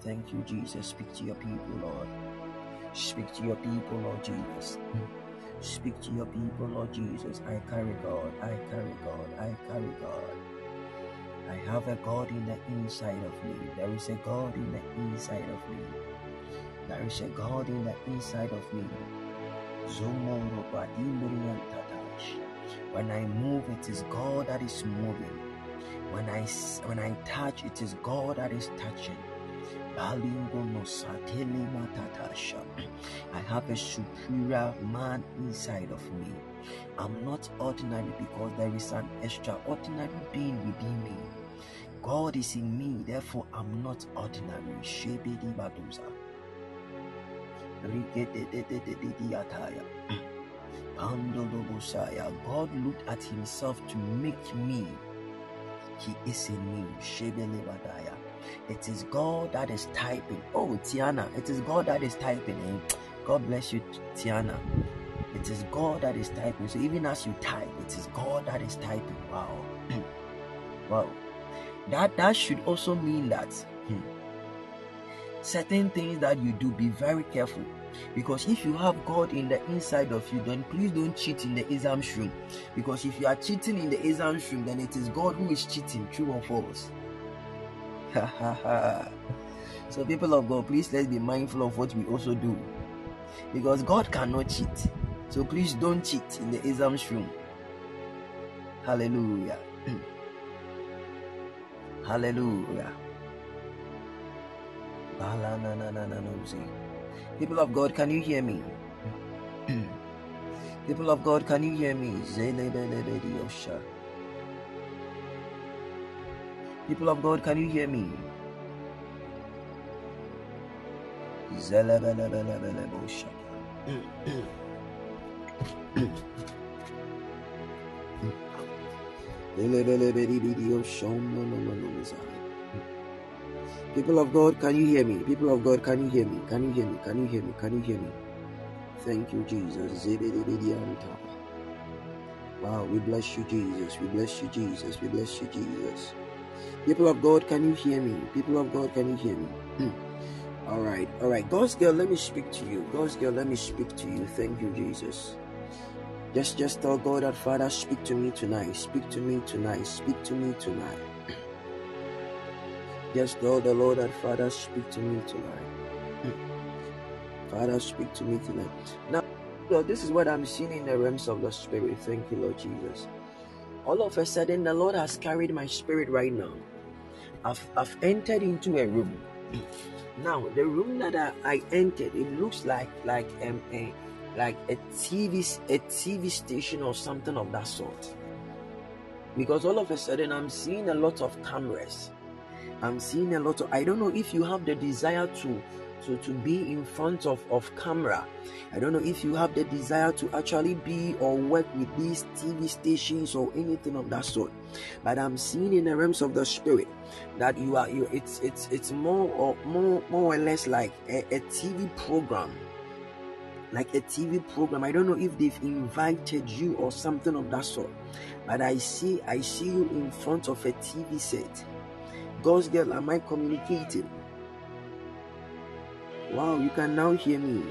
Thank you, Jesus. Speak to your people, Lord. Speak to your people, Lord Jesus. Speak to your people, Lord Jesus. I carry God. I carry God. I carry God. I have a God in the inside of me. There is a God in the inside of me. There is a God in the inside of me. When I move, it is God that is moving. When I when I touch, it is God that is touching. I have a superior man inside of me. I'm not ordinary because there is an extraordinary being within me. God is in me, therefore I'm not ordinary. Shebedi baduza. God looked at himself to make me. He is in me. Shebele badaya. It is God that is typing. Oh, Tiana, it is God that is typing. eh? God bless you, Tiana. It is God that is typing. So even as you type, it is God that is typing. Wow. wow. That that should also mean that hmm, certain things that you do, be very careful. Because if you have God in the inside of you, then please don't cheat in the exam room. Because if you are cheating in the exam room, then it is God who is cheating, true or false. So, people of God, please let's be mindful of what we also do. Because God cannot cheat. So, please don't cheat in the exam room. Hallelujah. Hallelujah. People of God, can you hear me? People of God, can you hear me? People of God, can you hear me? People of God, can you hear me? People of God, can you hear me? Can you hear me? Can you hear me? Can you hear me? Thank you, Jesus. Wow, we bless you, Jesus. We bless you, Jesus. We bless you, Jesus. People of God, can you hear me? People of God, can you hear me? Hmm. all right, all right. God's girl, let me speak to you. God's girl, let me speak to you. Thank you, Jesus. Just, just tell God that Father, speak to me tonight. Speak to me tonight. Speak to me tonight. Just tell the Lord that Father, speak to me tonight. Hmm. Father, speak to me tonight. Now, Lord, this is what I'm seeing in the realms of the Spirit. Thank you, Lord Jesus. All of a sudden, the Lord has carried my spirit right now. I've, I've entered into a room. Now, the room that I, I entered, it looks like like um, a like a TV a TV station or something of that sort. Because all of a sudden, I'm seeing a lot of cameras. I'm seeing a lot of. I don't know if you have the desire to to to be in front of of camera. I don't know if you have the desire to actually be or work with these TV stations or anything of that sort. But I'm seeing in the realms of the spirit that you are you. It's it's it's more or more more or less like a, a TV program. Like a TV program. I don't know if they've invited you or something of that sort. But I see I see you in front of a TV set. God's girl, am I communicating? Wow, you can now hear me.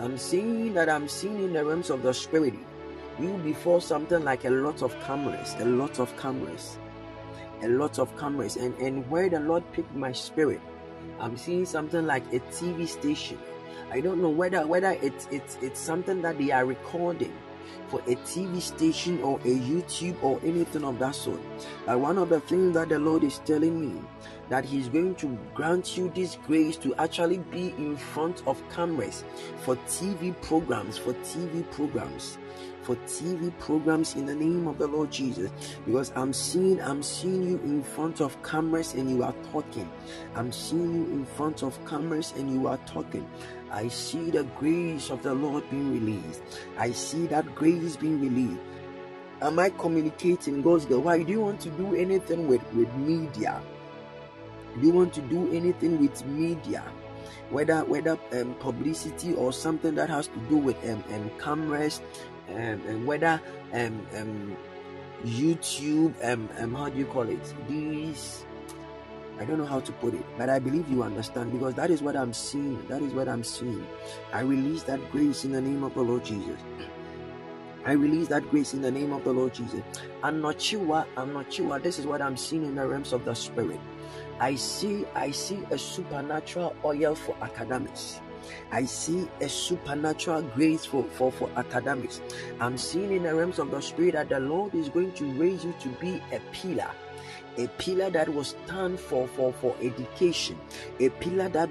I'm seeing that I'm seeing in the realms of the spirit. You before something like a lot of cameras, a lot of cameras, a lot of cameras, and and where the Lord picked my spirit, I'm seeing something like a TV station. I don't know whether whether it's it's it's something that they are recording, for a TV station or a YouTube or anything of that sort. But one of the things that the Lord is telling me that He's going to grant you this grace to actually be in front of cameras for TV programs, for TV programs for TV programs in the name of the Lord Jesus. Because I'm seeing, I'm seeing you in front of cameras and you are talking. I'm seeing you in front of cameras and you are talking. I see the grace of the Lord being released. I see that grace being released. Am I communicating God's the why do you want to do anything with, with media? Do you want to do anything with media? Whether whether um, publicity or something that has to do with um, um cameras, um, um, whether um, um, YouTube, um, um, how do you call it? These, I don't know how to put it, but I believe you understand because that is what I'm seeing. That is what I'm seeing. I release that grace in the name of the Lord Jesus. I release that grace in the name of the Lord Jesus. I'm not sure. I'm not sure. This is what I'm seeing in the realms of the spirit. I see. I see a supernatural oil for academics. I see a supernatural grace for, for, for academics. I'm seeing in the realms of the spirit that the Lord is going to raise you to be a pillar a pillar that was stand for, for, for education, a pillar that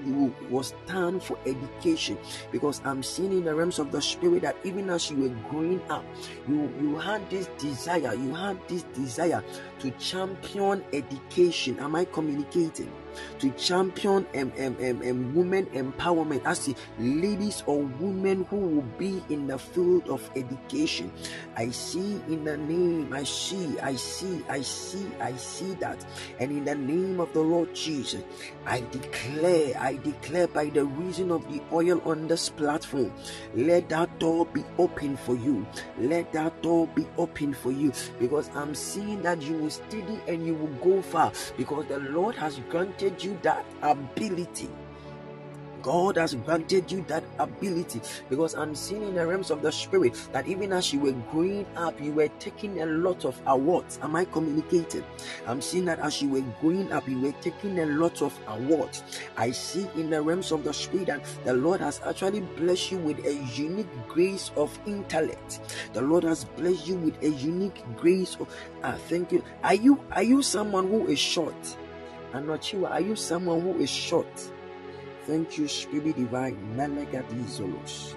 was stand for education. Because I'm seeing in the realms of the spirit that even as you were growing up, you, you had this desire, you had this desire to champion education. Am I communicating? To champion um, um, um, um, women empowerment. I see ladies or women who will be in the field of education. I see in the name, I see, I see, I see, I see that. And in the name of the Lord Jesus, I declare, I declare by the reason of the oil on this platform, let that door be open for you. Let that door be open for you because I'm seeing that you will study and you will go far because the Lord has granted granted you that ability. God has granted you that ability because I'm seeing in the realms of the spirit that even as you were growing up, you were taking a lot of awards. Am I communicating? I'm seeing that as you were growing up, you were taking a lot of awards. I see in the realms of the spirit that the Lord has actually blessed you with a unique grace of intellect. The Lord has blessed you with a unique grace of ah, thank you. Are you are you someone who is short? Sure. Are you someone who is short? Thank you, Spirit Divine. Melegadizolos.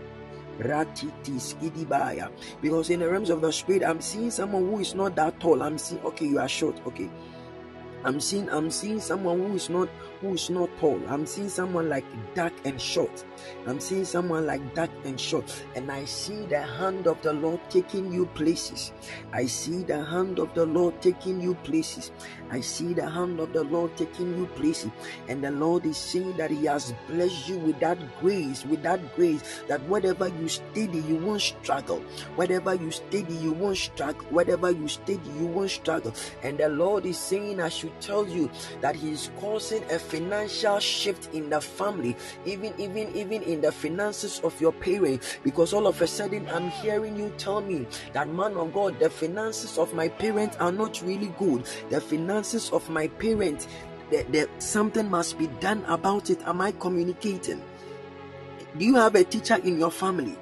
Because in the realms of the spirit, I'm seeing someone who is not that tall. I'm seeing, okay, you are short. Okay. I'm seeing I'm seeing someone who is not who is not tall. I'm seeing someone like dark and short. I'm seeing someone like dark and short. And I see the hand of the Lord taking you places. I see the hand of the Lord taking you places. I see the hand of the Lord taking you places. And the Lord is saying that He has blessed you with that grace, with that grace, that whatever you steady, you won't struggle. Whatever you steady, you won't struggle. Whatever you steady, you won't struggle. And the Lord is saying, I should tell you that He is causing a financial shift in the family, even even even in the finances of your parents. Because all of a sudden I'm hearing you tell me that man of God, the finances of my parents are not really good. The finances of my parents, that something must be done about it. Am I communicating? Do you have a teacher in your family?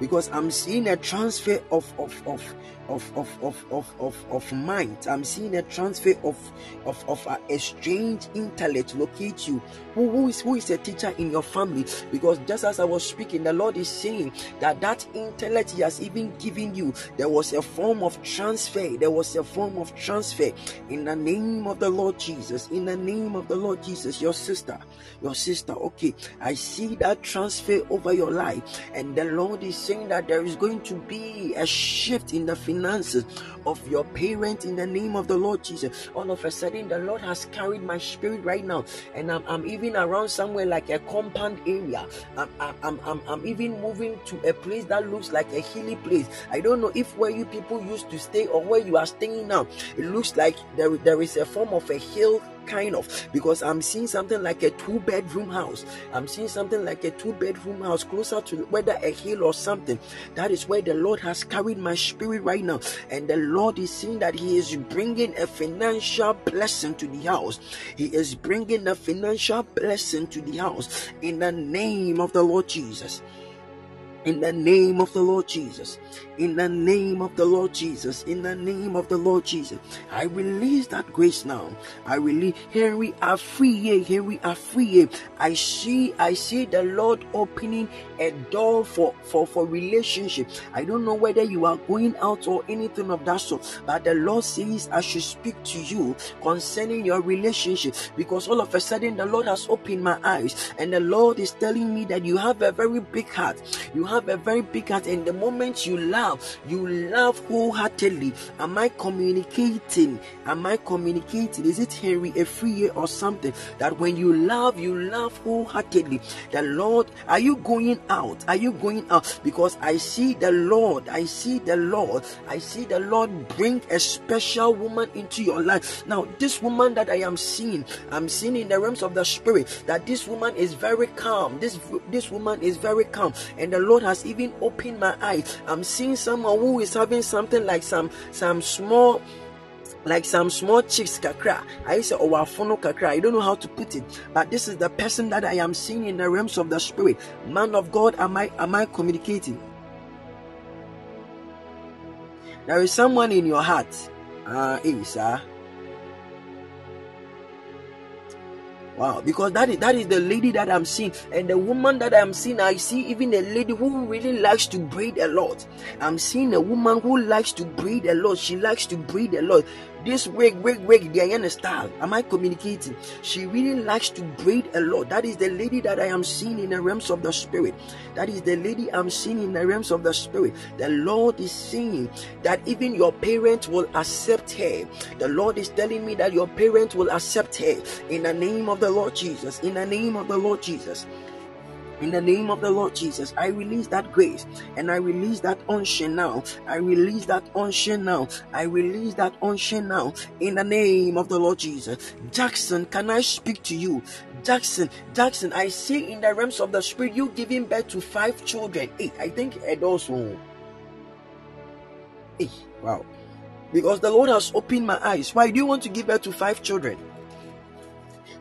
Because I'm seeing a transfer of of of of of of of of, of mind. I'm seeing a transfer of of of a, strange intellect locate you. Who, who is who is a teacher in your family? Because just as I was speaking, the Lord is saying that that intellect He has even given you. There was a form of transfer. There was a form of transfer in the name of the Lord Jesus. In the name of the Lord Jesus, your sister, your sister. Okay, I see that transfer over your life, and the Lord is saying that there is going to be a shift in the finances of your parents in the name of the Lord Jesus. All of a sudden, the Lord has carried my spirit right now, and I'm, I'm even around somewhere like a compound area. I'm, I'm, I'm, I'm even moving to a place that looks like a hilly place. I don't know if where you people used to stay or where you are staying now, it looks like there, there is a form of a hill kind of because I'm seeing something like a two bedroom house. I'm seeing something like a two bedroom house closer to whether a hill or something. That is where the Lord has carried my spirit right now. And the Lord is seeing that He is bringing a financial blessing to the house. He is bringing a financial blessing to the house in the name of the Lord Jesus. In the name of the Lord Jesus. In the name of the Lord Jesus. In the name of the Lord Jesus. I release that grace now. I release. Here we are free. Here we are free. I see. I see the Lord opening a door for for for relationship. I don't know whether you are going out or anything of that sort, but the Lord says I should speak to you concerning your relationship because all of a sudden the Lord has opened my eyes and the Lord is telling me that you have a very big heart. You have a very big heart, and the moment you love, you love wholeheartedly. Am I communicating? Am I communicating? Is it Henry Efriye or something that when you love, you love wholeheartedly? The Lord, are you going out? Are you going out? Because I see the Lord, I see the Lord, I see the Lord bring a special woman into your life. Now, this woman that I am seeing, I'm seeing in the realms of the spirit that this woman is very calm. This this woman is very calm, and the Lord has even opened my eyes. I'm seeing someone who is having something like some some small like some small chicks kakra. I say owafono kakra. I don't know how to put it, but this is the person that I am seeing in the realms of the spirit. Man of God, am I am I communicating? There is someone in your heart. Uh, hey, sir. Wow, because that is that is the lady that I'm seeing, and the woman that I'm seeing, I see even a lady who really likes to breathe a lot. I'm seeing a woman who likes to breathe a lot. She likes to breathe a lot. This wig, wig, wig, Diana style. Am I communicating? She really likes to braid a lot. That is the lady that I am seeing in the realms of the spirit. That is the lady I'm seeing in the realms of the spirit. The Lord is saying that even your parents will accept her. The Lord is telling me that your parents will accept her in the name of the Lord Jesus. In the name of the Lord Jesus. In the name of the Lord Jesus, I release that grace and I release that unction now. I release that unction now. I release that unction now. In the name of the Lord Jesus. Jackson, can I speak to you? Jackson, Jackson, I see in the realms of the spirit you giving birth to five children. Hey, I think it also. Oh. Hey, wow. Because the Lord has opened my eyes. Why do you want to give birth to five children?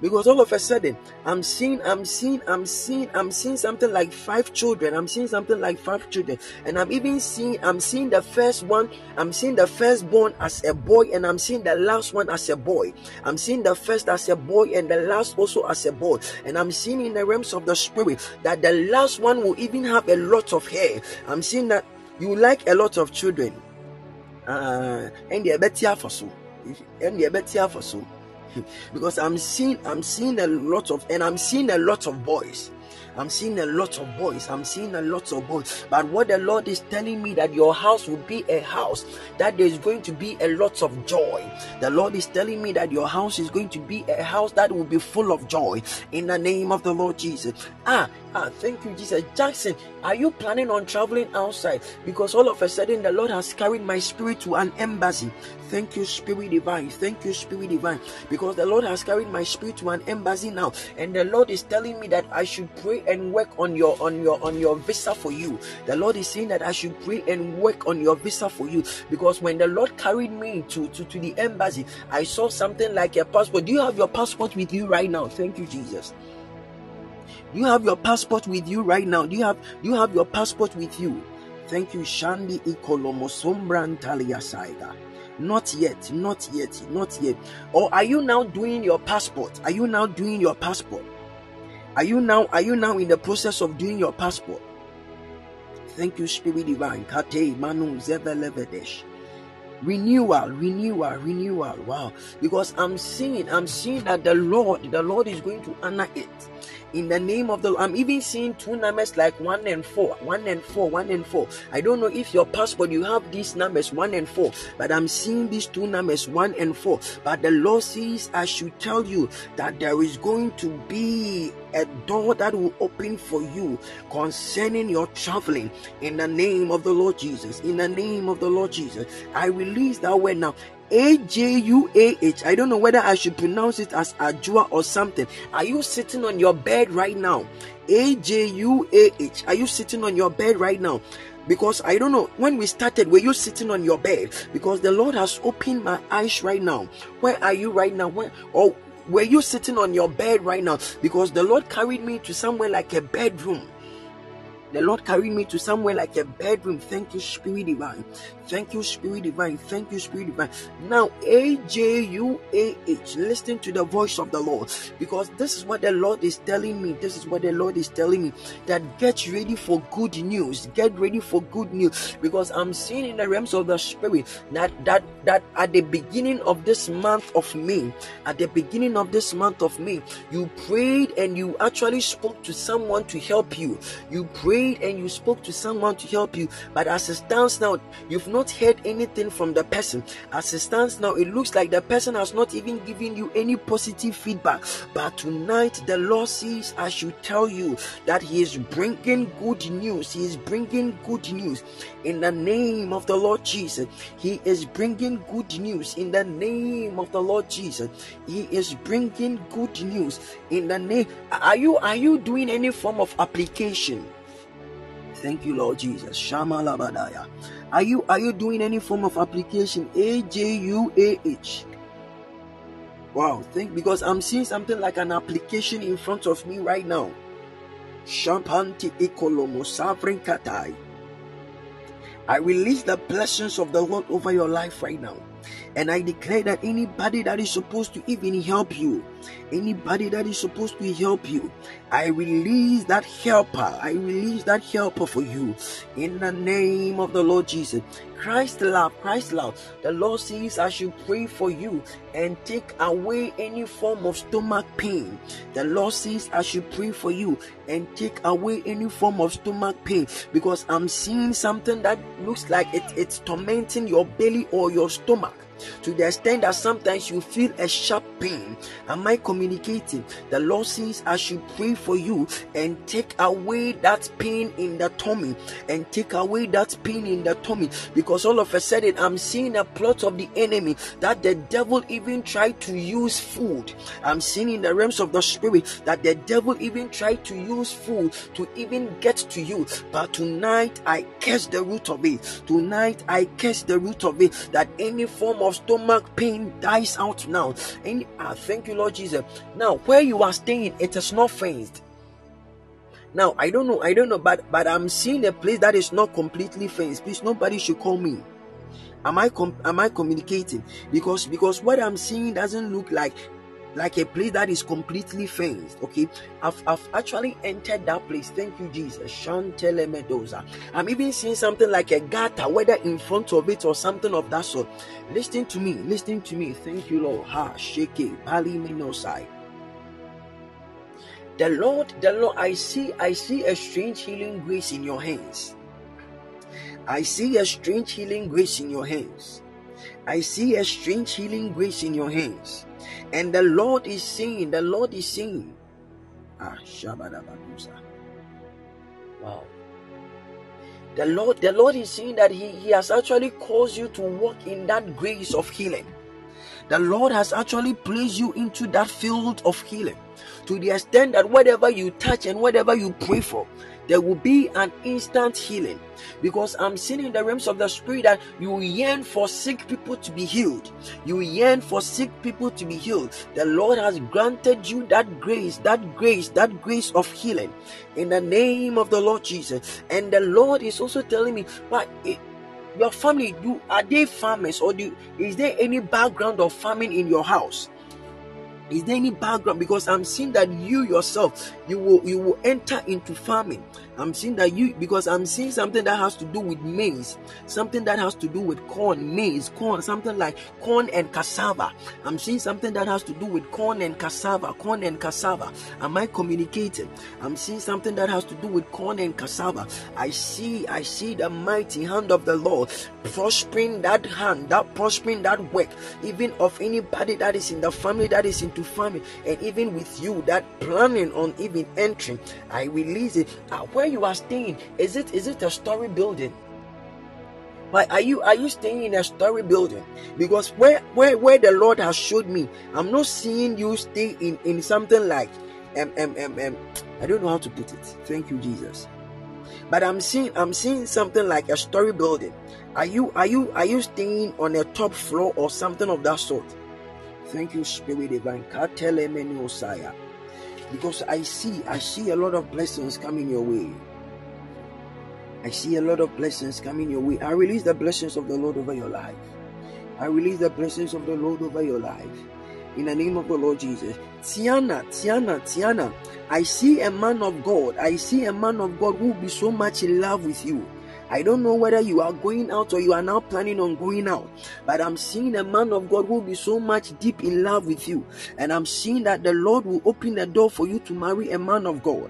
Because all of a sudden i'm seeing i'm seeing i'm seeing i'm seeing something like five children. I'm seeing something like five children. And i'm even seeing i'm seeing the first one i'm seeing the firstborn as a boy and i'm seeing the last one as a boy. I'm seeing the first as a boy and the last also as a boy. And i'm seeing in the realms of the spirit that the last one will even have a lot of hair. I'm seeing that you like a lot of children. Uh, and they're better for so. And they're better for so because I'm seeing I'm seeing a lot of and I'm seeing a lot of boys. I'm seeing a lot of boys. I'm seeing a lot of boys. But what the Lord is telling me that your house will be a house that there's going to be a lot of joy. The Lord is telling me that your house is going to be a house that will be full of joy in the name of the Lord Jesus. Ah, ah, thank you, Jesus. Jackson, are you planning on traveling outside? Because all of a sudden the Lord has carried my spirit to an embassy. Thank you, Spirit Divine. Thank you, Spirit Divine. Because the Lord has carried my spirit to an embassy now. And the Lord is telling me that I should pray and work on your on your on your visa for you. The Lord is saying that I should pray and work on your visa for you. Because when the Lord carried me to, to, to the embassy, I saw something like a passport. Do you have your passport with you right now? Thank you, Jesus. Do you have your passport with you right now? Do you have do you have your passport with you? Thank you, Shandi Ikolomosombrantalia Saiga. Not yet, not yet, not yet. Or are you now doing your passport? Are you now doing your passport? Are you now are you now in the process of doing your passport? Thank you, Spirit Divine. Kate Manu Zevelevedesh renewal renewal renewal wow because i'm seeing i'm seeing that the lord the lord is going to honor it in the name of the I'm even seeing two numbers like one and four, one and four, one and four. I don't know if your passport you have these numbers one and four, but I'm seeing these two numbers one and four. But the Lord says I should tell you that there is going to be a door that will open for you concerning your traveling in the name of the Lord Jesus. In the name of the Lord Jesus, I release that word now. A J U A H. I don't know whether I should pronounce it as Ajua or something. Are you sitting on your bed right now? A J U A H. Are you sitting on your bed right now? Because I don't know when we started, were you sitting on your bed? Because the Lord has opened my eyes right now. Where are you right now? Where or were you sitting on your bed right now? Because the Lord carried me to somewhere like a bedroom. The Lord carried me to somewhere like a bedroom. Thank you, Spirit Divine. Thank you, Spirit Divine. Thank you, Spirit Divine. Now, A J U A H. Listen to the voice of the Lord because this is what the Lord is telling me. This is what the Lord is telling me that get ready for good news. Get ready for good news because I'm seeing in the realms of the Spirit that that that at the beginning of this month of May, at the beginning of this month of May, you prayed and you actually spoke to someone to help you. You prayed and you spoke to someone to help you, but as it stands now, you've not heard anything from the person. As it stands now, it looks like the person has not even given you any positive feedback. But tonight, the Lord says, I should tell you that He is bringing good news. He is bringing good news in the name of the Lord Jesus. He is bringing good news in the name of the Lord Jesus. He is bringing good news in the name. Are you are you doing any form of application? Thank you, Lord Jesus. Shama Labadaya. Are you are you doing any form of application? A J U A H. Wow, think because I'm seeing something like an application in front of me right now. Shampanti ikolomo savrin katai. I release the blessings of the Lord over your life right now. And I declare that anybody that is supposed to even help you, anybody that is supposed to help you, I release that helper. I release that helper for you in the name of the Lord Jesus. Christ love, Christ love. The Lord says I should pray for you and take away any form of stomach pain. The Lord says I should pray for you and take away any form of stomach pain because I'm seeing something that looks like it, it's tormenting your belly or your stomach to the extent that sometimes you feel a sharp pain. Am I communicating? The Lord says, I should pray for you and take away that pain in the tummy and take away that pain in the tummy because all of a sudden I'm seeing a plot of the enemy that the devil even tried to use food. I'm seeing in the realms of the spirit that the devil even tried to use food to even get to you. But tonight I curse the root of it. Tonight I curse the root of it that any form of of stomach pain dies out now. And ah, thank you, Lord Jesus. Now, where you are staying, it is not fenced. Now, I don't know, I don't know, but but I'm seeing a place that is not completely fenced. Please, nobody should call me. Am I com- am I communicating? Because because what I'm seeing doesn't look like like a place that is completely fenced. Okay, I've, I've actually entered that place. Thank you, Jesus. Shantele Medoza. I'm even seeing something like a gutter, whether in front of it or something of that sort. Listen to me, listen to me. Thank you, Lord. Ha, shake Pali Minosai. The Lord, the Lord, I see, I see a strange healing grace in your hands. I see a strange healing grace in your hands. I see a strange healing grace in your hands. And the Lord is saying, the Lord is saying, Ah, Shabadabadusa. Wow. The Lord, the Lord is saying that He, He has actually caused you to walk in that grace of healing. The Lord has actually placed you into that field of healing to the extent that whatever you touch and whatever you pray for, there will be an instant healing because I'm seeing in the realms of the spirit that you yearn for sick people to be healed. You yearn for sick people to be healed. The Lord has granted you that grace, that grace, that grace of healing in the name of the Lord Jesus. And the Lord is also telling me, but eh, your family, do are they farmers or do is there any background of farming in your house? Is there any background? Because I'm seeing that you yourself, you will you will enter into farming. I'm seeing that you because I'm seeing something that has to do with maize, something that has to do with corn, maize, corn, something like corn and cassava. I'm seeing something that has to do with corn and cassava, corn and cassava. Am I communicating? I'm seeing something that has to do with corn and cassava. I see, I see the mighty hand of the Lord prospering that hand, that prospering that work, even of anybody that is in the family that is into farming, and even with you that planning on even entering. I release it. Uh, where you are staying, is it is it a story building? Why are you are you staying in a story building? Because where where where the Lord has showed me, I'm not seeing you stay in in something like um, um, um, um I don't know how to put it. Thank you, Jesus. But I'm seeing I'm seeing something like a story building. Are you are you are you staying on a top floor or something of that sort? Thank you, Spirit Divine. Because I see I see a lot of blessings coming your way. I see a lot of blessings coming your way. I release the blessings of the Lord over your life. I release the blessings of the Lord over your life. In the name of the Lord Jesus. Tiana, Tiana, Tiana. I see a man of God. I see a man of God who will be so much in love with you. I don't know whether you are going out or you are now planning on going out, but I'm seeing a man of God who will be so much deep in love with you. And I'm seeing that the Lord will open the door for you to marry a man of God.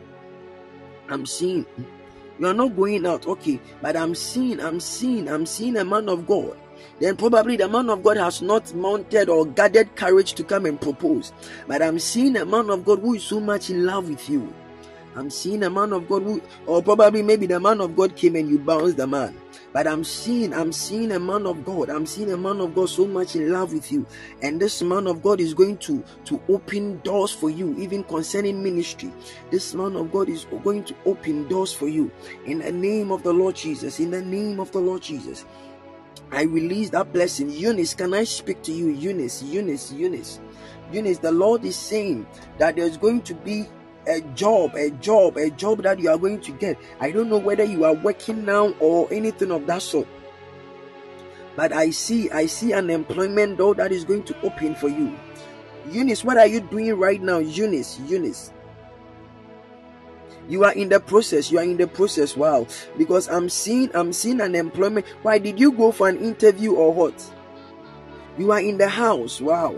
I'm seeing you are not going out, okay, but I'm seeing, I'm seeing, I'm seeing a man of God. Then probably the man of God has not mounted or gathered courage to come and propose. But I'm seeing a man of God who is so much in love with you. I'm seeing a man of God who, or probably maybe the man of God came and you bounced the man. But I'm seeing, I'm seeing a man of God. I'm seeing a man of God so much in love with you. And this man of God is going to, to open doors for you, even concerning ministry. This man of God is going to open doors for you. In the name of the Lord Jesus. In the name of the Lord Jesus. I release that blessing. Eunice, can I speak to you? Eunice, Eunice, Eunice. Eunice, the Lord is saying that there's going to be a job, a job, a job that you are going to get. I don't know whether you are working now or anything of that sort. But I see, I see an employment door that is going to open for you. Eunice, what are you doing right now? Eunice, Eunice. You are in the process. You are in the process. Wow. Because I'm seeing, I'm seeing an employment. Why did you go for an interview or what? You are in the house. Wow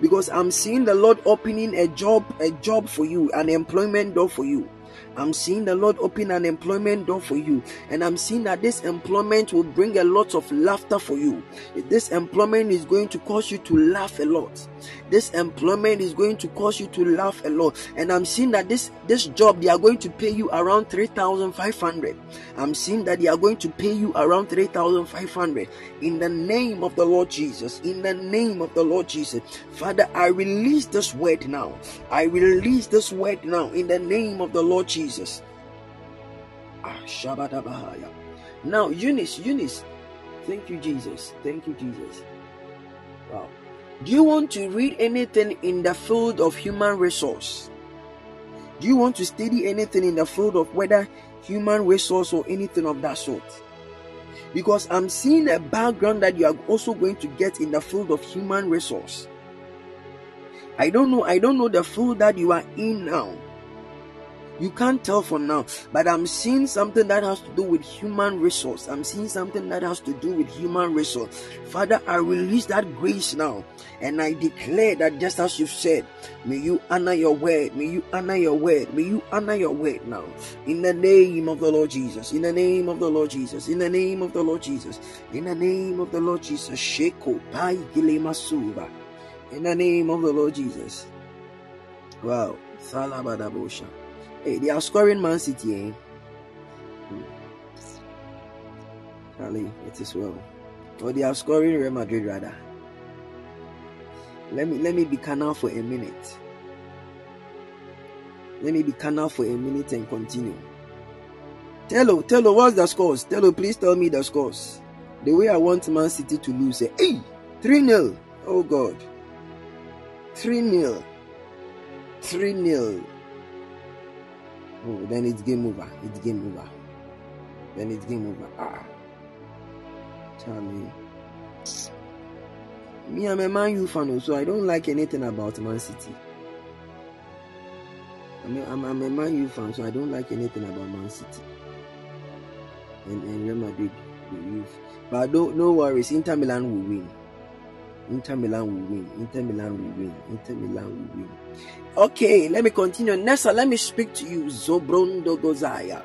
because I'm seeing the Lord opening a job, a job for you, an employment door for you. I'm seeing the Lord open an employment door for you, and I'm seeing that this employment will bring a lot of laughter for you. This employment is going to cause you to laugh a lot. This employment is going to cause you to laugh a lot, and I'm seeing that this this job they are going to pay you around three thousand five hundred. I'm seeing that they are going to pay you around three thousand five hundred. In the name of the Lord Jesus, in the name of the Lord Jesus, Father, I release this word now. I release this word now in the name of the Lord Jesus. Ah, Now, Eunice, Eunice. Thank you, Jesus. Thank you, Jesus. Wow. Do you want to read anything in the field of human resource? Do you want to study anything in the field of whether human resource or anything of that sort? Because I'm seeing a background that you are also going to get in the field of human resource. I don't know, I don't know the field that you are in now. You can't tell for now, but I'm seeing something that has to do with human resource. I'm seeing something that has to do with human resource. Father, I release that grace now, and I declare that just as you've said, may you honor your word, may you honor your word, may you honor your word now. In the name of the Lord Jesus, in the name of the Lord Jesus, in the name of the Lord Jesus, in the name of the Lord Jesus, Sheko Pai Gilemasuba. In the name of the Lord Jesus. Wow. Salabadabosha. Hey, they are scoring Man City, eh? Hmm. Charlie, it is well. Or they are scoring Real Madrid rather. Let me let me be canal for a minute. Let me be canal for a minute and continue. Tello, Tello, what's the scores? Tello, please tell me the scores. The way I want Man City to lose. Eh? Hey, 3 0. Oh God. 3 0. 3 0. Oh, then it's game over. It's game over. Then it's game over. Ah. Charlie. Me, I'm a Man U fan, so I don't like anything about Man City. I'm a, I'm, I'm a Man U fan, so I don't like anything about Man City. And, and Real Madrid But don't, no worries, Inter Milan will win. Inter Milan will win. Inter Milan will win. Inter Milan will win. Okay, let me continue. Nessa, let me speak to you, Zobrondo Gozaya.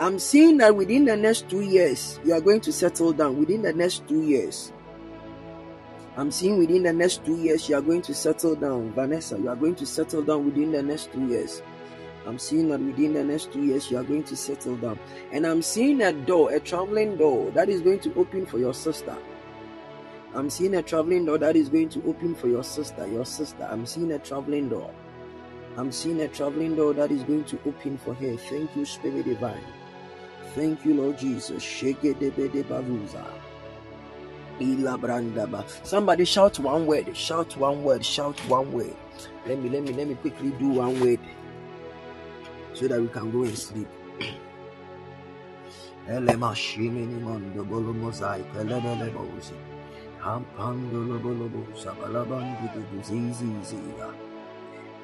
I'm seeing that within the next two years, you are going to settle down. Within the next two years, I'm seeing within the next two years, you are going to settle down. Vanessa, you are going to settle down within the next two years. I'm seeing that within the next two years, you are going to settle down. And I'm seeing a door, a traveling door, that is going to open for your sister. I'm seeing a traveling door that is going to open for your sister. Your sister. I'm seeing a traveling door. I'm seeing a traveling door that is going to open for her. Thank you, Spirit Divine. Thank you, Lord Jesus. Somebody shout one word. Shout one word. Shout one word. Let me let me let me quickly do one word so that we can go and sleep.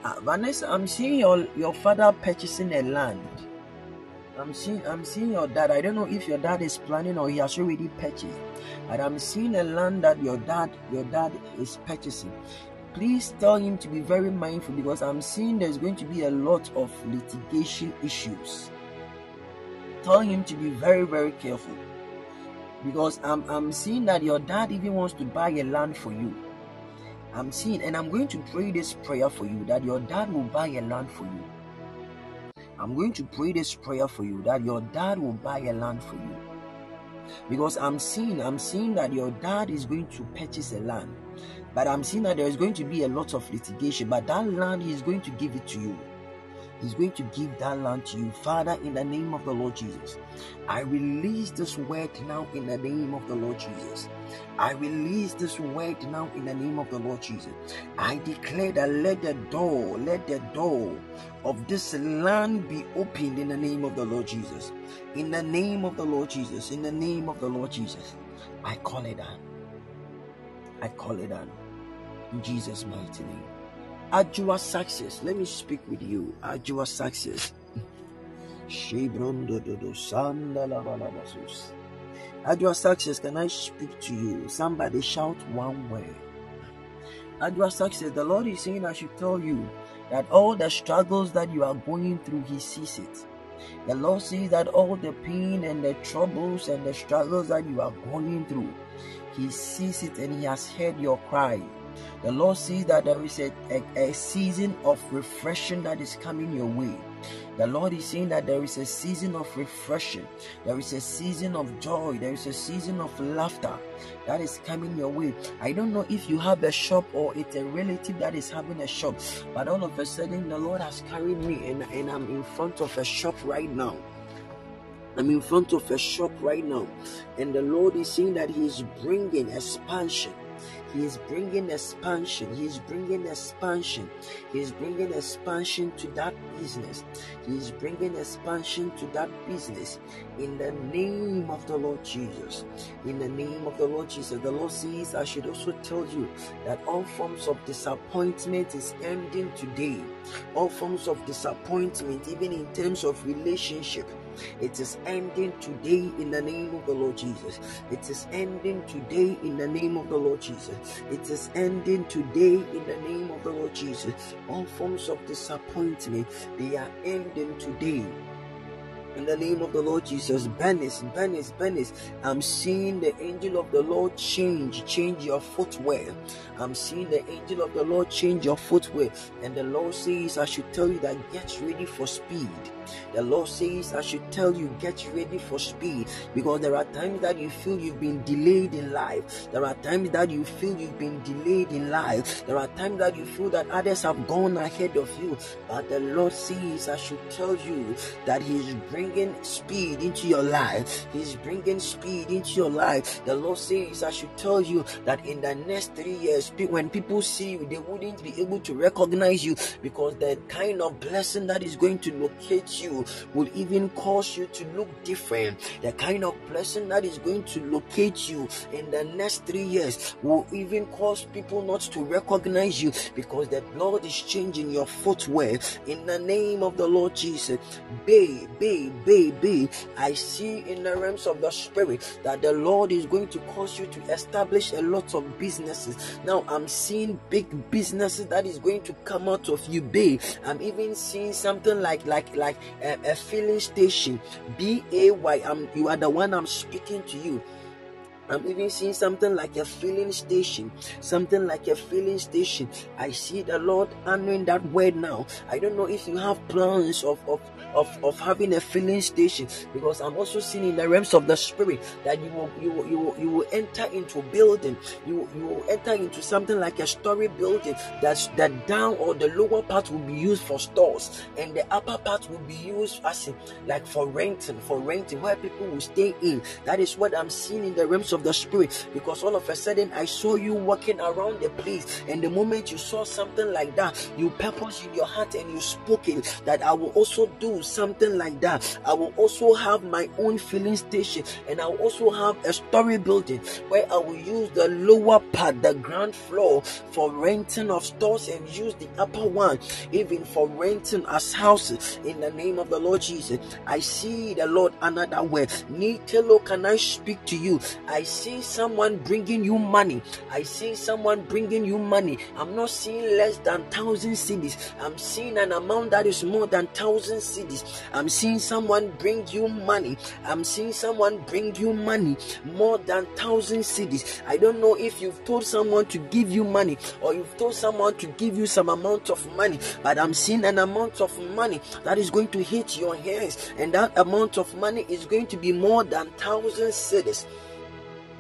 Uh, Vanessa, I'm seeing your your father purchasing a land. I'm seeing I'm seeing your dad. I don't know if your dad is planning or he has already purchased, but I'm seeing a land that your dad your dad is purchasing. Please tell him to be very mindful because I'm seeing there's going to be a lot of litigation issues. Tell him to be very very careful because I'm I'm seeing that your dad even wants to buy a land for you. I'm seeing and I'm going to pray this prayer for you that your dad will buy a land for you. I'm going to pray this prayer for you that your dad will buy a land for you. Because I'm seeing, I'm seeing that your dad is going to purchase a land, but I'm seeing that there is going to be a lot of litigation. But that land, he's going to give it to you. He's going to give that land to you. Father, in the name of the Lord Jesus, I release this word now in the name of the Lord Jesus. I release this word now in the name of the Lord Jesus. I declare that let the door, let the door of this land be opened in the name of the Lord Jesus. In the name of the Lord Jesus. In the name of the Lord Jesus. I call it down. I call it down. In Jesus' mighty name. Ajua success. Let me speak with you. Ajua success. Ajua success. Can I speak to you? Somebody shout one word. Ajua success. The Lord is saying I should tell you that all the struggles that you are going through, He sees it. The Lord sees that all the pain and the troubles and the struggles that you are going through, He sees it and He has heard your cry. The Lord sees that there is a, a, a season of refreshing that is coming your way. The Lord is saying that there is a season of refreshing, there is a season of joy, there is a season of laughter that is coming your way. I don't know if you have a shop or it's a relative that is having a shop, but all of a sudden the Lord has carried me and, and I'm in front of a shop right now. I'm in front of a shop right now, and the Lord is saying that He is bringing expansion. He is bringing expansion. He is bringing expansion. He is bringing expansion to that business. He is bringing expansion to that business in the name of the Lord Jesus. In the name of the Lord Jesus. The Lord says, I should also tell you that all forms of disappointment is ending today. All forms of disappointment, even in terms of relationship, it is ending today in the name of the Lord Jesus. It is ending today in the name of the Lord Jesus. It is ending today in the name of the Lord Jesus. All forms of disappointment, they are ending today in the name of the Lord Jesus. Benis, Benis, Benis. I'm seeing the angel of the Lord change, change your footwear. I'm seeing the angel of the Lord change your footwear. And the Lord says, I should tell you that get ready for speed. The Lord says, I should tell you, get ready for speed because there are times that you feel you've been delayed in life. There are times that you feel you've been delayed in life. There are times that you feel that others have gone ahead of you. But the Lord says, I should tell you that He's bringing speed into your life. He's bringing speed into your life. The Lord says, I should tell you that in the next three years, when people see you, they wouldn't be able to recognize you because the kind of blessing that is going to locate you will even cause you to look different. The kind of blessing that is going to locate you in the next three years will even cause people not to recognize you because the Lord is changing your footwear in the name of the Lord Jesus. Babe, babe, babe. I see in the realms of the spirit that the Lord is going to cause you to establish a lot of businesses. Now I'm seeing big businesses that is going to come out of you, babe. I'm even seeing something like like like a, filling station. B A Y. I'm you are the one I'm speaking to you. I'm even seeing something like a filling station, something like a filling station. I see the Lord honoring that word now. I don't know if you have plans of, of, of, of having a filling station because I'm also seeing in the realms of the spirit that you will you will, you will, you will enter into a building. You, you will enter into something like a story building that's that down or the lower part will be used for stores and the upper part will be used as in, like for renting, for renting where people will stay in. That is what I'm seeing in the realms of the spirit because all of a sudden I saw you walking around the place, and the moment you saw something like that, you purpose in your heart and you spoke it that I will also do something like that. I will also have my own filling station, and I will also have a story building where I will use the lower part, the ground floor, for renting of stores and use the upper one even for renting as houses in the name of the Lord Jesus. I see the Lord another way. Nitelo, can I speak to you? I see someone bringing you money. I see someone bringing you money. I'm not seeing less than thousand cedis. I'm seeing an amount that is more than thousand cedis. I'm seeing someone bring you money. I'm seeing someone bring you money more than thousand cedis. I don't know if you've told someone to give you money or you've told someone to give you some amount of money, but I'm seeing an amount of money that is going to hit your hands, and that amount of money is going to be more than thousand cedis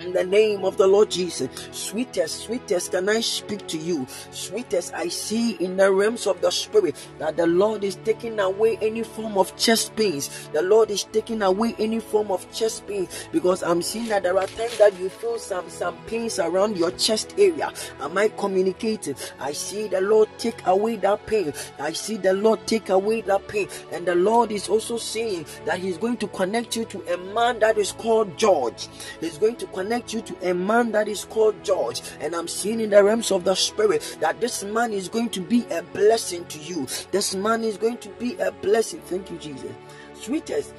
in the name of the Lord Jesus. Sweetest, sweetest, can I speak to you? Sweetest, I see in the realms of the spirit that the Lord is taking away any form of chest pains. The Lord is taking away any form of chest pains because I'm seeing that there are times that you feel some some pains around your chest area. Am I communicating? I see the Lord take away that pain. I see the Lord take away that pain, and the Lord is also saying that He's going to connect you to a man that is called George. He's going to connect connect you to a man that is called George. And I'm seeing in the realms of the spirit that this man is going to be a blessing to you. This man is going to be a blessing. Thank you, Jesus. Sweetest,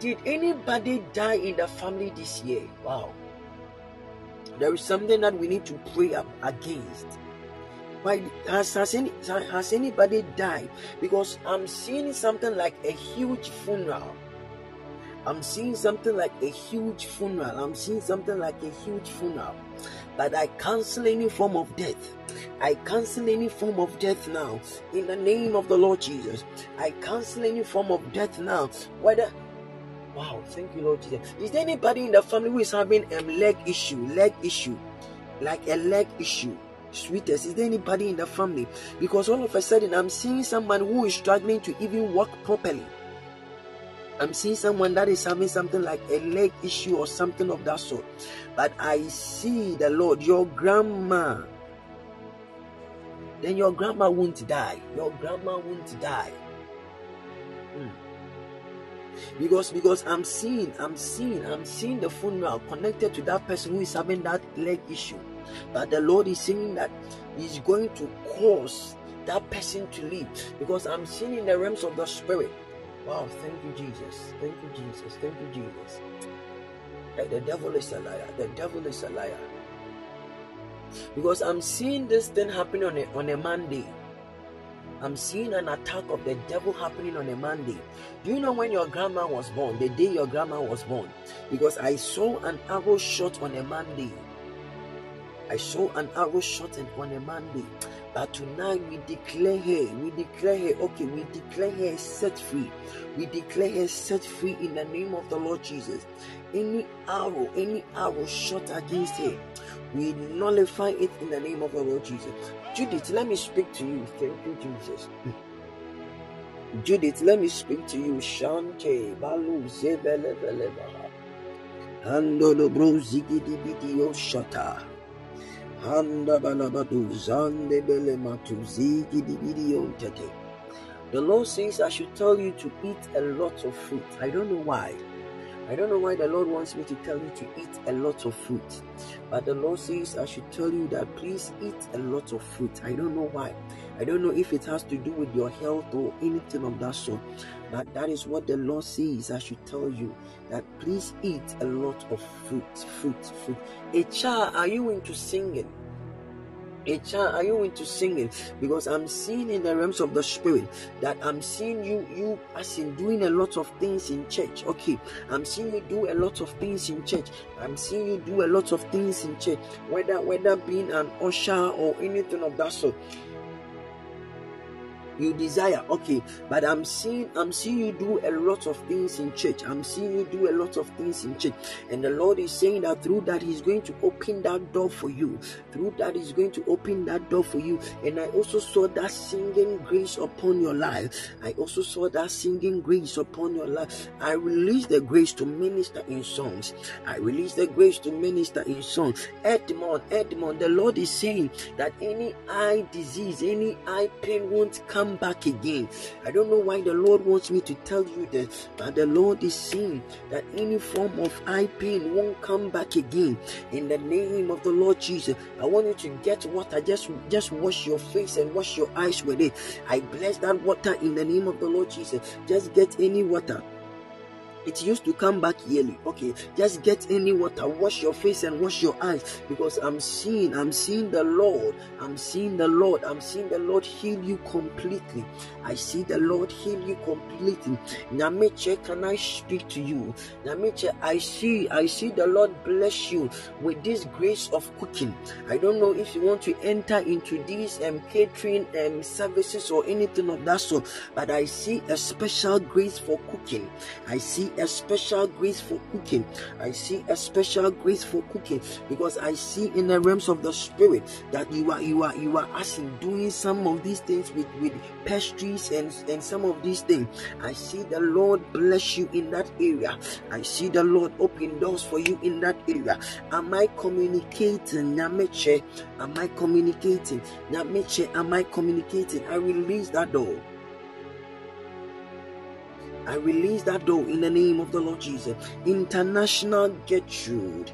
did anybody die in the family this year? Wow. There is something that we need to pray against. Why has, has, any, has anybody died? Because I'm seeing something like a huge funeral I'm seeing something like a huge funeral. I'm seeing something like a huge funeral. But I cancel any form of death. I cancel any form of death now. In the name of the Lord Jesus. I cancel any form of death now. Whether Wow, thank you, Lord Jesus. Is there anybody in the family who is having a leg issue? Leg issue. Like a leg issue sweetest? Is there anybody in the family? Because all of a sudden I'm seeing someone who is struggling to even walk properly. I'm seeing someone that is having something like a leg issue or something of that sort. But I see the Lord, your grandma. Then your grandma won't die. Your grandma won't die. Hmm. Because because I'm seeing, I'm seeing, I'm seeing the funeral connected to that person who is having that leg issue. But the Lord is saying that He's going to cause that person to live. Because I'm seeing in the realms of the spirit Wow, thank you, Jesus. Thank you, Jesus. Thank you, Jesus. The devil is a liar. The devil is a liar. Because I'm seeing this thing happening on a, on a Monday. I'm seeing an attack of the devil happening on a Monday. Do you know when your grandma was born? The day your grandma was born? Because I saw an arrow shot on a Monday. I saw an arrow shot on a Monday. But tonight we declare her, we declare her, okay, we declare her set free. We declare her set free in the name of the Lord Jesus. Any arrow, any arrow shot against her, we nullify it in the name of the Lord Jesus. Judith, let me speak to you. Thank you, Jesus. Judith, let me speak to you. Shante, Balu, Zebele, Belebaha. Handolo, Bro, Bidio, Shata. The Lord says I should tell you to eat a lot of fruit. I don't know why. I don't know why the Lord wants me to tell you to eat a lot of fruit. But the Lord says I should tell you that please eat a lot of fruit. I don't know why. I don't know if it has to do with your health or anything of that sort. But that is what the Lord says I should tell you that please eat a lot of fruit, fruit, fruit. A child, are you into singing? A child, are you into singing? Because I'm seeing in the realms of the spirit that I'm seeing you, you as in doing a lot of things in church. Okay, I'm seeing you do a lot of things in church. I'm seeing you do a lot of things in church, whether whether being an usher or anything of that sort. You desire. Okay but i'm seeing i'm seeing you do a lot of things in church. I'm seeing you do a lot of things in church. And the lord is saying that through that he's going to open that door for you. Through that he's going to open that door for you. And i also saw that singing grace upon your life. I also saw that singing grace upon your life. I release the grace to minister in songs. I release the grace to minister in songs. Edmond edmond the lord is saying that any eye disease any eye pain won't come back again. I don't know why the Lord wants me to tell you that, but the Lord is saying that any form of eye pain won't come back again. In the name of the Lord Jesus, I want you to get water. Just, just wash your face and wash your eyes with it. I bless that water in the name of the Lord Jesus. Just get any water it used to come back yearly. Okay, just get any water, wash your face and wash your eyes because I'm seeing, I'm seeing the Lord, I'm seeing the Lord, I'm seeing the Lord heal you completely. I see the Lord heal you completely. Nameche, can I speak to you? Nameche, I see, I see the Lord bless you with this grace of cooking. I don't know if you want to enter into these um, catering um, services or anything of that sort, but I see a special grace for cooking. I see a special grace for cooking. I see a special grace for cooking because I see in the realms of the spirit that you are you are you are asking doing some of these things with with pastries and and some of these things. I see the Lord bless you in that area. I see the Lord open doors for you in that area. Am I communicating? Nameche? Am I communicating? Nameche? Am I communicating? I release that door. I release that door in the name of the Lord Jesus. International Gertrude.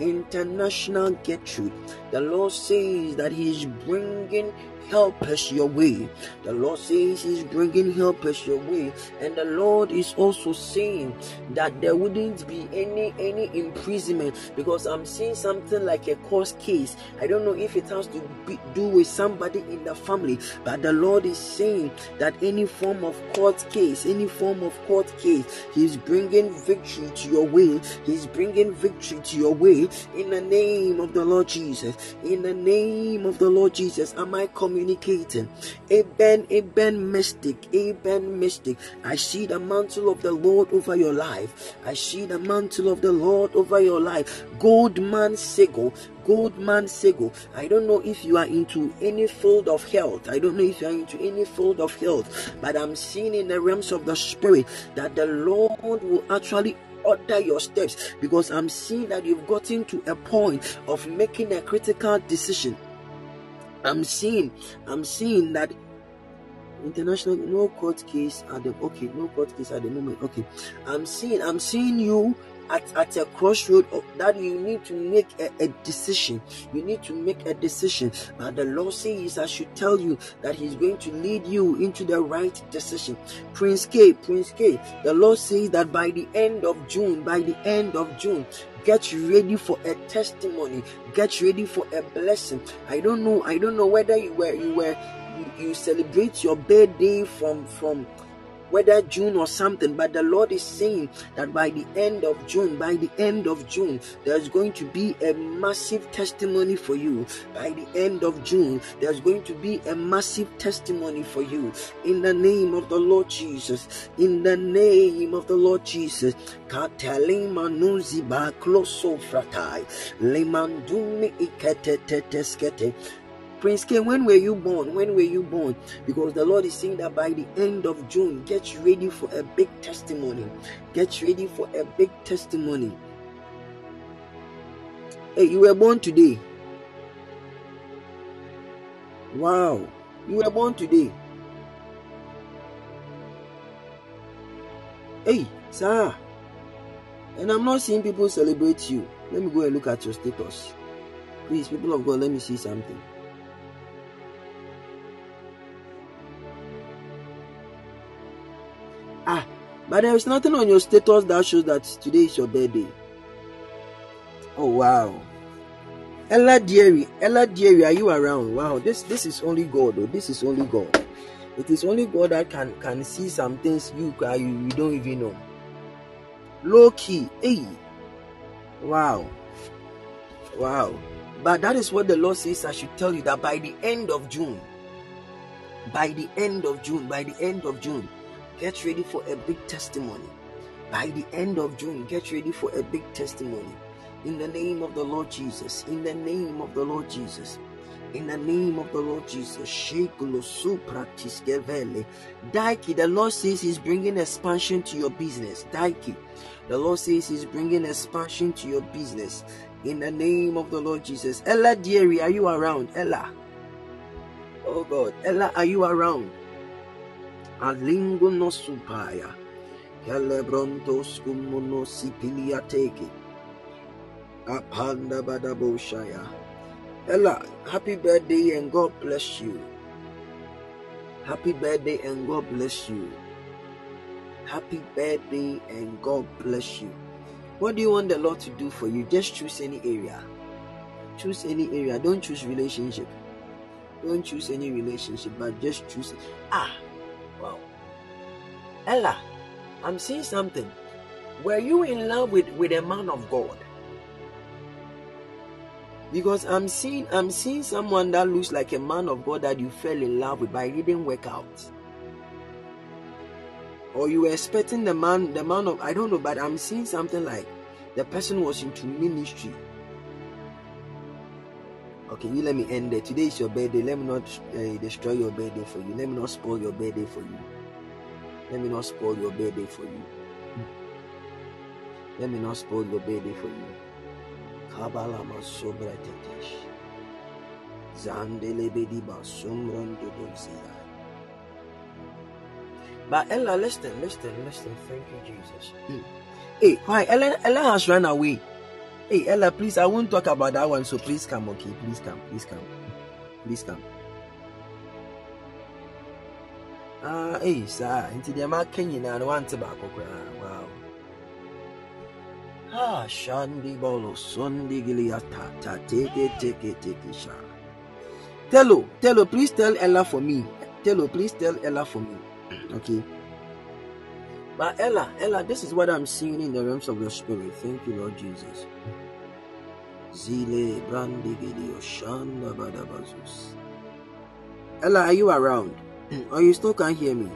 International Gertrude. The Lord says that He is bringing helpers your way. The Lord says He's bringing helpers your way, and the Lord is also saying that there wouldn't be any any imprisonment because I'm seeing something like a court case. I don't know if it has to be, do with somebody in the family, but the Lord is saying that any form of court case, any form of court case, He's bringing victory to your way. He's bringing victory to your way in the name of the Lord Jesus. In the name of the Lord Jesus, am I coming? Communicating. Amen, amen, mystic, amen, mystic. I see the mantle of the Lord over your life. I see the mantle of the Lord over your life. Goldman Sego, Goldman Sego. I don't know if you are into any field of health. I don't know if you are into any field of health, but I'm seeing in the realms of the spirit that the Lord will actually order your steps because I'm seeing that you've gotten to a point of making a critical decision. I'm seeing, I'm seeing that international no court case at the okay, no court case at the moment. Okay, I'm seeing, I'm seeing you at, at a crossroad that you need to make a, a, decision. You need to make a decision. But the Lord says, I should tell you that He's going to lead you into the right decision. Prince K, Prince K, the Lord says that by the end of June, by the end of June, get ready for a testimony. Get ready for a blessing. I don't know i don't know whether you were you were you, you celebrate your birthday from from whether June or something, but the Lord is saying that by the end of June, by the end of June, there's going to be a massive testimony for you. By the end of June, there's going to be a massive testimony for you. In the name of the Lord Jesus, in the name of the Lord Jesus. Prince K, when were you born? When were you born? Because the Lord is saying that by the end of June, get ready for a big testimony. Get ready for a big testimony. Hey, you were born today. Wow, you were born today. Hey, sir. And I'm not seeing people celebrate you. Let me go and look at your status. Please, people of God, let me see something. Ah, but there is nothing on your status that shows that today is your birthday. Oh wow. Ella Deary, Ella Deary, are you around? Wow, this this is only God. Oh, this is only God. It is only God that can can see some things you you, you don't even know. Low key, hey, wow, wow. But that is what the Lord says. I should tell you that by the end of June, By the end of June, by the end of June, get ready for a big testimony. By the end of June, get ready for a big testimony. In the name of the Lord Jesus. In the name of the Lord Jesus. In the name of the Lord Jesus. Daiki, the Lord says He's bringing expansion to your business. Daiki, the Lord says He's bringing expansion to your business. In the name of the Lord Jesus. Ella Deary, are you around? Ella. Oh God. Ella, are you around? Alingo no supaya. Kelebrontos kumono sipiliateki. Apanda badaboshaya. Ella, happy birthday and God bless you. Happy birthday and God bless you. Happy birthday and God bless you. What do you want the Lord to do for you? Just choose any area. Choose any area. Don't choose relationship. Don't choose any relationship, but just choose. Ah. Ella, I'm seeing something. Were you in love with, with a man of God? Because I'm seeing I'm seeing someone that looks like a man of God that you fell in love with, but it didn't work out. Or you were expecting the man, the man of I don't know, but I'm seeing something like the person was into ministry. Okay, you let me end there. Today is your birthday. Let me not uh, destroy your birthday for you. Let me not spoil your birthday for you. Let me not spoil your baby for you. Let me not spoil your baby for you. Kabala masobra tetesh. Zandele bediba sumran dodozia. But Ella, listen, listen, listen. Thank you, Jesus. Mm. Hey, why? Ella, Ella has run away. Hey, Ella, please, I won't talk about that one, so please come, okay? Please come, please come. Please come. Ah, hey, sir. Into the market, you know, one tobacco. Wow. Ah, Shandi Bolo, Sundi Giliata, take it, take it, sha. Tello, Tello, please tell Ella for me. Tello, please tell Ella for me. Okay. But Ella, Ella, this is what I'm seeing in the realms of the spirit. Thank you, Lord Jesus. Zile brandi video shanda badabazus. Ella, are you around? Or you still can't hear me?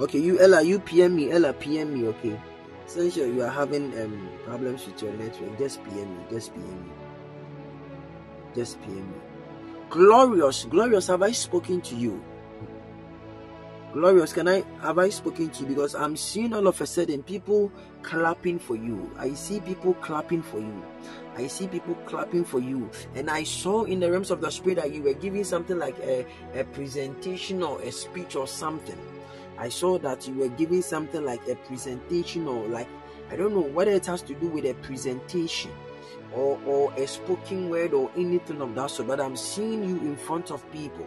Okay, you Ella, you PM me. Ella, PM me. Okay. Since you are having um problems with your network, just PM me. Just PM me. Just PM me. Glorious, glorious. Have I spoken to you? Glorious, can I have I spoken to you? Because I'm seeing all of a sudden people clapping for you. I see people clapping for you. I see people clapping for you. And I saw in the realms of the spirit that you were giving something like a, a presentation or a speech or something. I saw that you were giving something like a presentation or like I don't know whether it has to do with a presentation or, or a spoken word or anything of that sort, but I'm seeing you in front of people.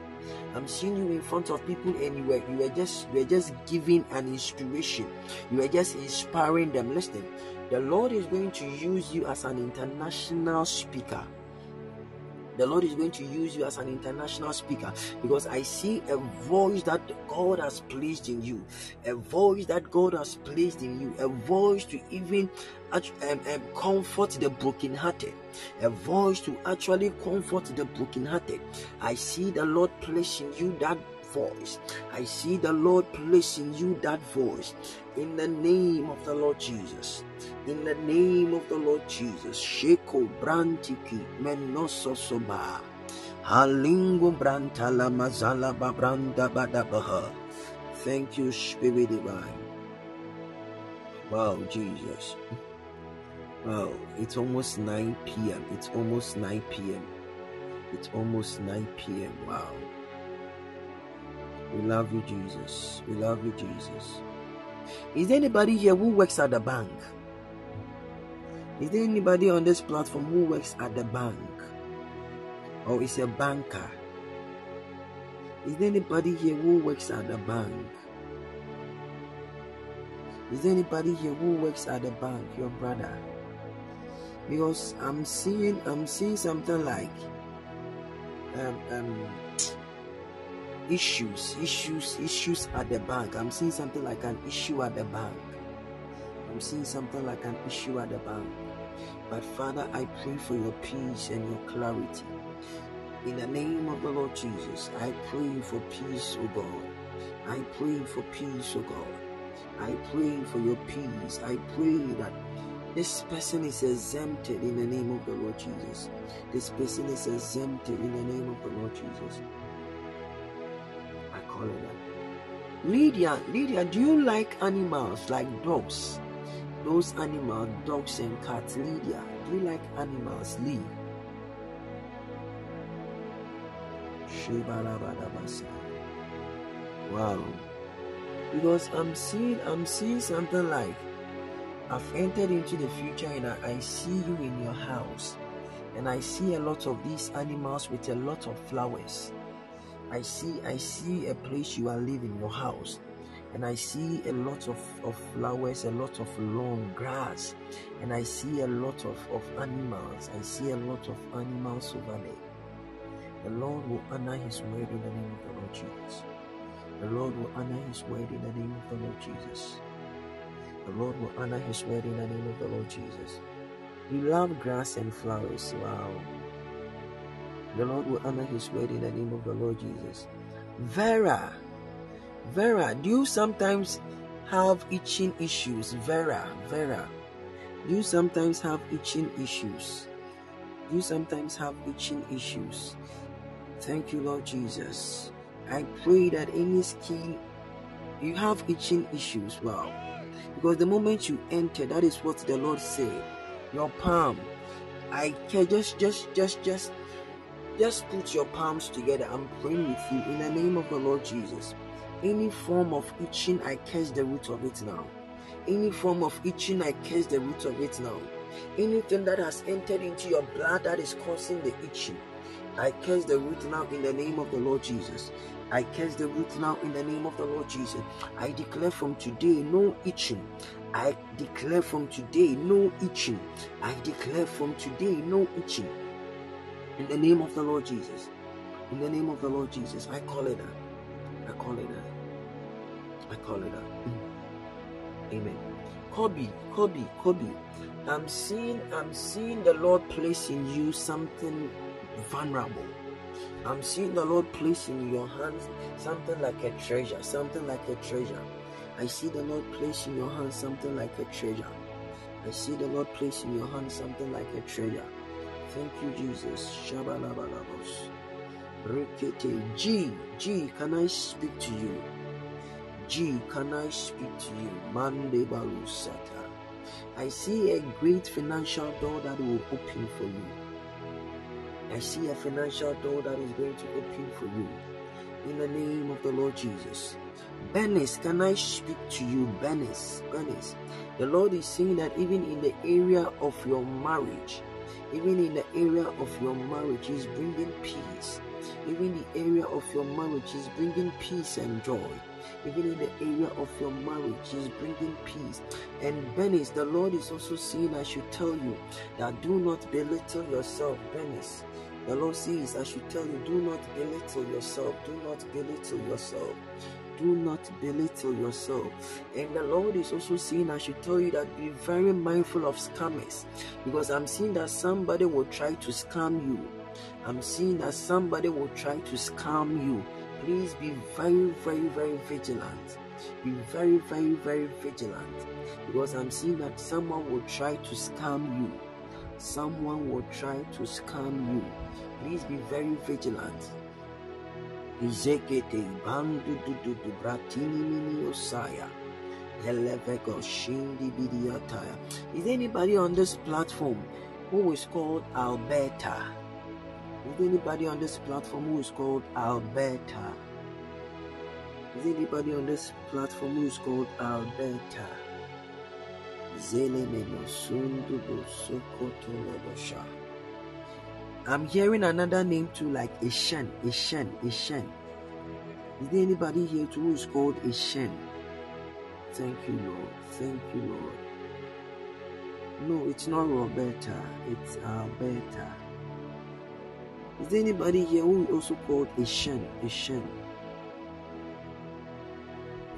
I'm seeing you in front of people, and you were you just you were just giving an inspiration. You were just inspiring them. Listen, the Lord is going to use you as an international speaker the Lord is going to use you as an international speaker because I see a voice that God has placed in you, a voice that God has placed in you, a voice to even um, um, comfort the brokenhearted, a voice to actually comfort the brokenhearted. I see the Lord placing you that voice. I see the Lord placing you that voice in the name of the Lord Jesus. In the name of the Lord Jesus. Sheko brantiki menoso soba. Halingo brantala mazala babranda badabaha. Thank you, Spirit Divine. Wow, Jesus. Wow, it's almost 9 p.m. It's almost 9 p.m. It's almost 9 p.m. Wow. We love you, Jesus. We love you, Jesus. Is there anybody here who works at the bank? Is there anybody on this platform who works at the bank? Or is a banker? Is there anybody here who works at the bank? Is there anybody here who works at the bank, your brother? Because I'm seeing I'm seeing something like um um issues, issues, issues at the bank. I'm seeing something like an issue at the bank. I'm seeing something like an issue at the bank. But Father, I pray for your peace and your clarity. In the name of the Lord Jesus, I pray for peace, O God. I pray for peace, O God. I pray for your peace. I pray that this person is exempted in the name of the Lord Jesus. This person is exempted in the name of the Lord Jesus. I call it that. Lydia, Lydia, do you like animals like dogs? Those animals, dogs and cats. Lydia, do you like animals? Lee. Wow. Because I'm seeing I'm seeing something like I've entered into the future and I, I see you in your house. And I see a lot of these animals with a lot of flowers. I see I see a place you are living, your house. And I see a lot of, of flowers, a lot of long grass, and I see a lot of, of animals. I see a lot of animals over there. The Lord will honor his word in the name of the Lord Jesus. The Lord will honor his word in the name of the Lord Jesus. The Lord will honor his word in the name of the Lord Jesus. You love grass and flowers. Wow. The Lord will honor his word in the name of the Lord Jesus. Vera. Vera, do you sometimes have itching issues? Vera, Vera. Do you sometimes have itching issues? Do you sometimes have itching issues? Thank you, Lord Jesus. I pray that any skin you have itching issues, wow. Because the moment you enter, that is what the Lord said. Your palm. I can just just just just just put your palms together. I'm praying with you in the name of the Lord Jesus. Any form of itching, I curse the root of it now. Any form of itching, I curse the root of it now. Anything that has entered into your blood that is causing the itching, I curse the root now in the name of the Lord Jesus. I curse the root now in the name of the Lord Jesus. I declare from today no itching. I declare from today no itching. I declare from today no itching. In the name of the Lord Jesus. In the name of the Lord Jesus. I call it out. I call it out. I call it. Mm. Amen. Kobe, Kobe, Kobe. I'm seeing I'm seeing the Lord place in you something vulnerable. I'm seeing the Lord place in your hands something like a treasure, something like a treasure. I see the Lord place in your hands something like a treasure. I see the Lord place in your hands something like a treasure. Thank you, Jesus. Shabalabalabos. G, G, can I speak to you? G, can I speak to you? Mande Balusata. I see a great financial door that will open for you. I see a financial door that is going to open for you. In the name of the Lord Jesus. Benis, can I speak to you? Benis, Benis. The Lord is saying that even in the area of your marriage, even in the area of your marriage, He's bringing peace. Even the area of your marriage is bringing peace and joy. Even in the area of your marriage is bringing peace. And Benis, the Lord is also saying, I should tell you that do not belittle yourself, Benis. The Lord says, I should tell you, do not belittle yourself. Do not belittle yourself. Do not belittle yourself. And the Lord is also saying, I should tell you that be very mindful of scammers. Because I'm seeing that somebody will try to scam you. I'm seeing that somebody will try to scam you. Please be very, very, very vigilant. Be very, very, very vigilant. Because I'm seeing that someone will try to scam you. Someone will try to scam you. Please be very vigilant. Izekete bandu du du du bratini mini osaya. Is anybody on this platform who is called Alberta? Is anybody on this platform who is called Alberta? Is anybody on this platform who is called Alberta? I'm hearing another name too, like Ishen, Ishen, Ishen. Is there anybody here too who is called Ishen? Thank you, Lord. Thank you, Lord. No, it's not Roberta. It's Alberta. Is there anybody here who is also called Ishen? Ishen.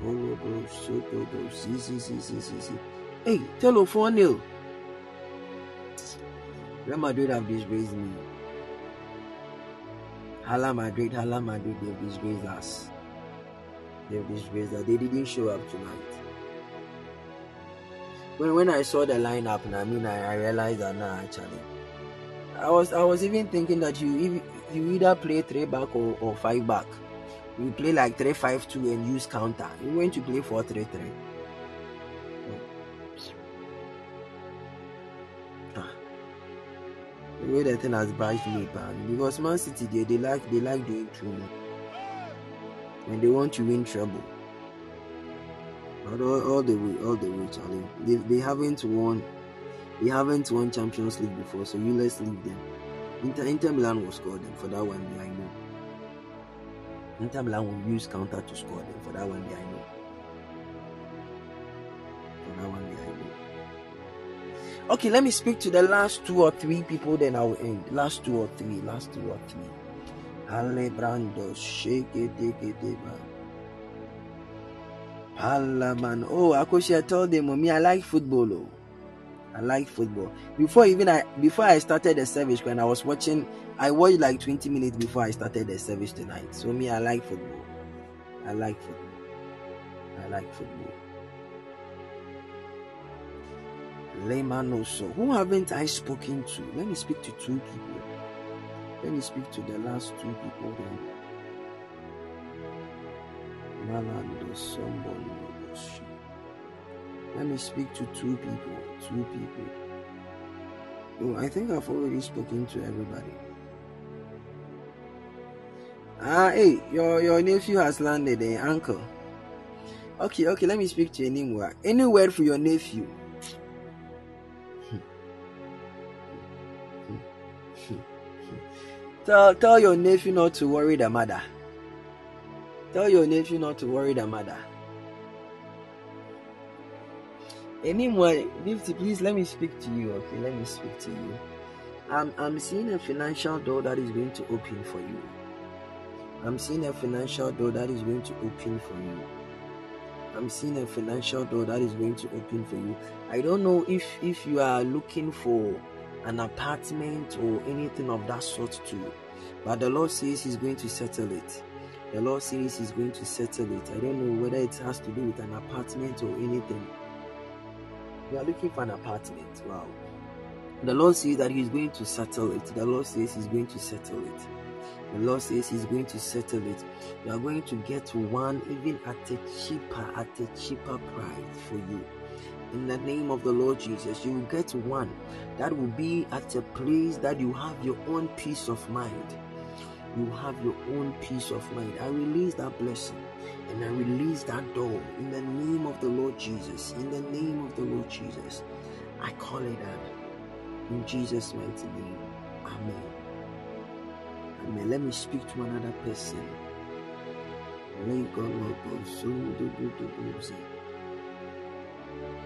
Olodo, Sododo, Zizi, Zizi, Zizi. Hey, telephone Neil. Real Madrid have disgraced me. Hala Madrid, Hala Madrid, they've disgraced us. They've disgraced us. They didn't show up tonight. When when I saw the lineup, I mean, I, I realized that now actually, I was I was even thinking that you you either play three back or, or five back. You play like three five two and use counter. You went to play four three three. The way the thing has bashed me, man. Because Man City, they, they like they like doing too and they want to win treble. But all, all the way, all the way, Charlie. They, they haven't won, they haven't won Champions League before, so you let's leave them. Inter, Inter Milan will score them for that one I know. Inter Milan will use counter to score them for that one I know. For that one I know. Okay, let me speak to the last two or three people, then I'll end. Last two or three, last two or three. Alebrando, shake it, dig it, man. Palaman. Oh, Akosia, I told them, oh, mommy, I like football. Oh. I like football. Before even I before I started the service, when I was watching, I watched like 20 minutes before I started the service tonight. So me, I like football. I like football. I like football. Layman also. Who haven't I spoken to? Let me speak to two people. Let me speak to the last two people then. Malando someone Let me speak to two people. Two people. Oh, I think I've already spoken to everybody. Ah, hey, your your nephew has landed, eh, uncle. Okay, okay, let me speak to you anymore. Any word for your nephew? tell tell your nephew not to worry the mother. Tell your nephew not to worry the mother. Anyway, Nifty, please let me speak to you. Okay, let me speak to you. I'm I'm seeing a financial door that is going to open for you. I'm seeing a financial door that is going to open for you. I'm seeing a financial door that is going to open for you. I don't know if if you are looking for an apartment or anything of that sort too, but the Lord says He's going to settle it. The Lord says He's going to settle it. I don't know whether it has to do with an apartment or anything. You are looking for an apartment. Wow. The Lord says that He's going to settle it. The Lord says He's going to settle it. The Lord says He's going to settle it. You are going to get one even at a cheaper, at a cheaper price for you. In the name of the Lord Jesus, you will get one that will be at a place that you have your own peace of mind. You have your own peace of mind. I release that blessing and I release that door in the name of the Lord Jesus. In the name of the Lord Jesus, I call it out in Jesus' mighty name. Amen. Amen. Let me speak to another person.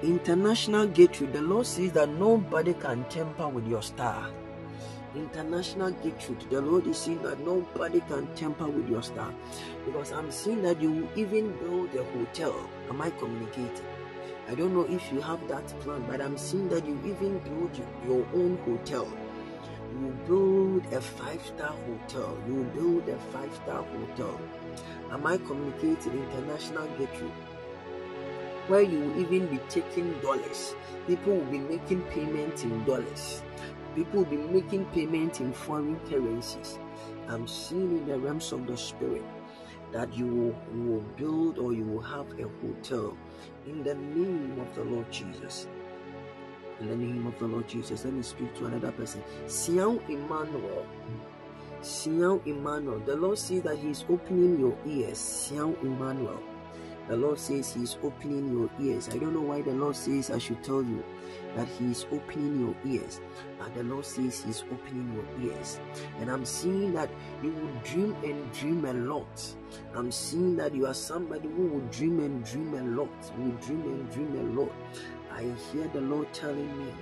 International Gateway, the Lord says that nobody can tamper with your star. International Gateway, the Lord is saying that nobody can tamper with your star. Because I'm seeing that you even build a hotel. Am I communicating? I don't know if you have that plan, but I'm seeing that you even build your own hotel. You build a five star hotel. You build a five star hotel. Am I communicating international gateway? Where you will even be taking dollars. People will be making payments in dollars. People will be making payment in foreign currencies. I'm seeing in the realms of the spirit that you will, you will build or you will have a hotel in the name of the Lord Jesus. In the name of the Lord Jesus, let me speak to another person. Siao Emmanuel. Siao Emmanuel. The Lord says that He is opening your ears. Siao Emmanuel. The Lord says He is opening your ears. I don't know why the Lord says I should tell you that He is opening your ears. But the Lord says He's opening your ears. And I'm seeing that you will dream and dream a lot. I'm seeing that you are somebody who will dream and dream a lot. Will dream and dream a lot. I hear the Lord telling me,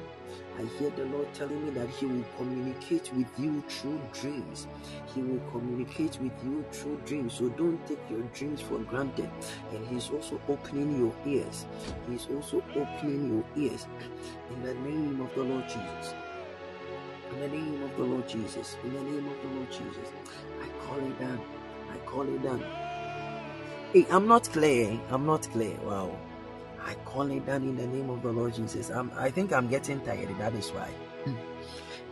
I hear the Lord telling me that He will communicate with you through dreams. He will communicate with you through dreams. So don't take your dreams for granted. And He's also opening your ears. He's also opening your ears in the name of the Lord Jesus. In the name of the Lord Jesus. In the name of the Lord Jesus. I call it down. I call it down. Hey, I'm not clear. I'm not clear. Wow. I call it down in the name of the Lord Jesus. I'm, I think I'm getting tired. That is why.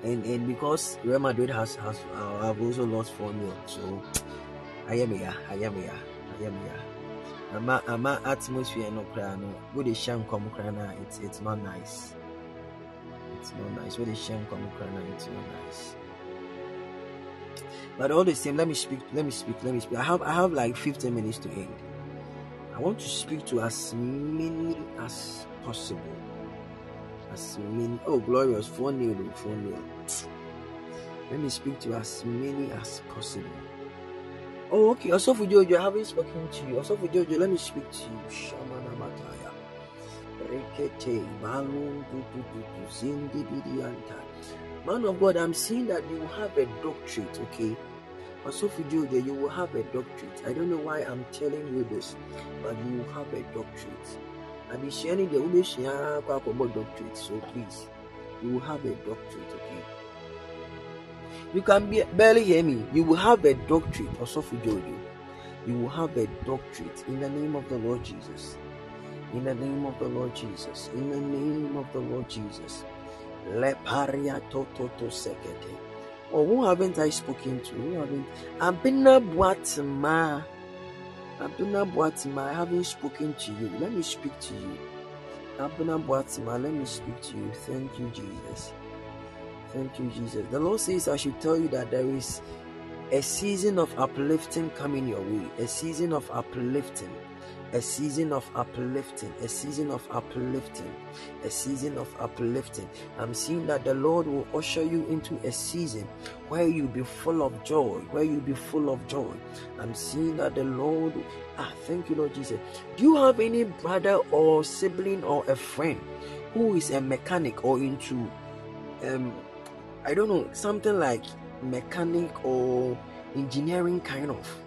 and and because Real Madrid has has uh, have also lost four 0 so I am here. I am here. I am here. ama ama atmosphere no koraa no wode hyɛ nkɔm koraa no it's it's not nice it's not nice wode hyɛ nkɔm koraa no it's not nice but all the same let me speak let me speak let me speak i have i have like 15 minutes to end i want to speak to as many as possible as many oh glorious 4 nil 4 nil let me speak to as many as possible Oh, okay. For Jojo, I haven't spoken to you. For Jojo, let me speak to you. Shamana Mataya. Zindi Bidianta. Man of God, I'm seeing that you have a doctorate, okay? Also for Jojo, you will have a doctorate. I don't know why I'm telling you this, but you will have a doctorate. And the sharing the doctorate, so please, you will have a doctorate, okay? You can be, barely hear me. You will have a doctorate, also for Jojo. You will have a doctorate in the name of the Lord Jesus. In the name of the Lord Jesus. In the name of the Lord Jesus. Leparia tototo sekete. Oh, who haven't I spoken to? Who haven't? Abina Boatima. Abina Boatima, I haven't spoken to you. Let me speak to you. Abina Boatima, let me speak to you. Thank you, Jesus. Thank you, Jesus. The Lord says, I should tell you that there is a season of uplifting coming your way, a season of uplifting, a season of uplifting, a season of uplifting, a season of uplifting. I'm seeing that the Lord will usher you into a season where you'll be full of joy, where you'll be full of joy. I'm seeing that the Lord, ah, thank you, Lord Jesus. Do you have any brother or sibling or a friend who is a mechanic or into um I don't know, something like mechanic or engineering kind of.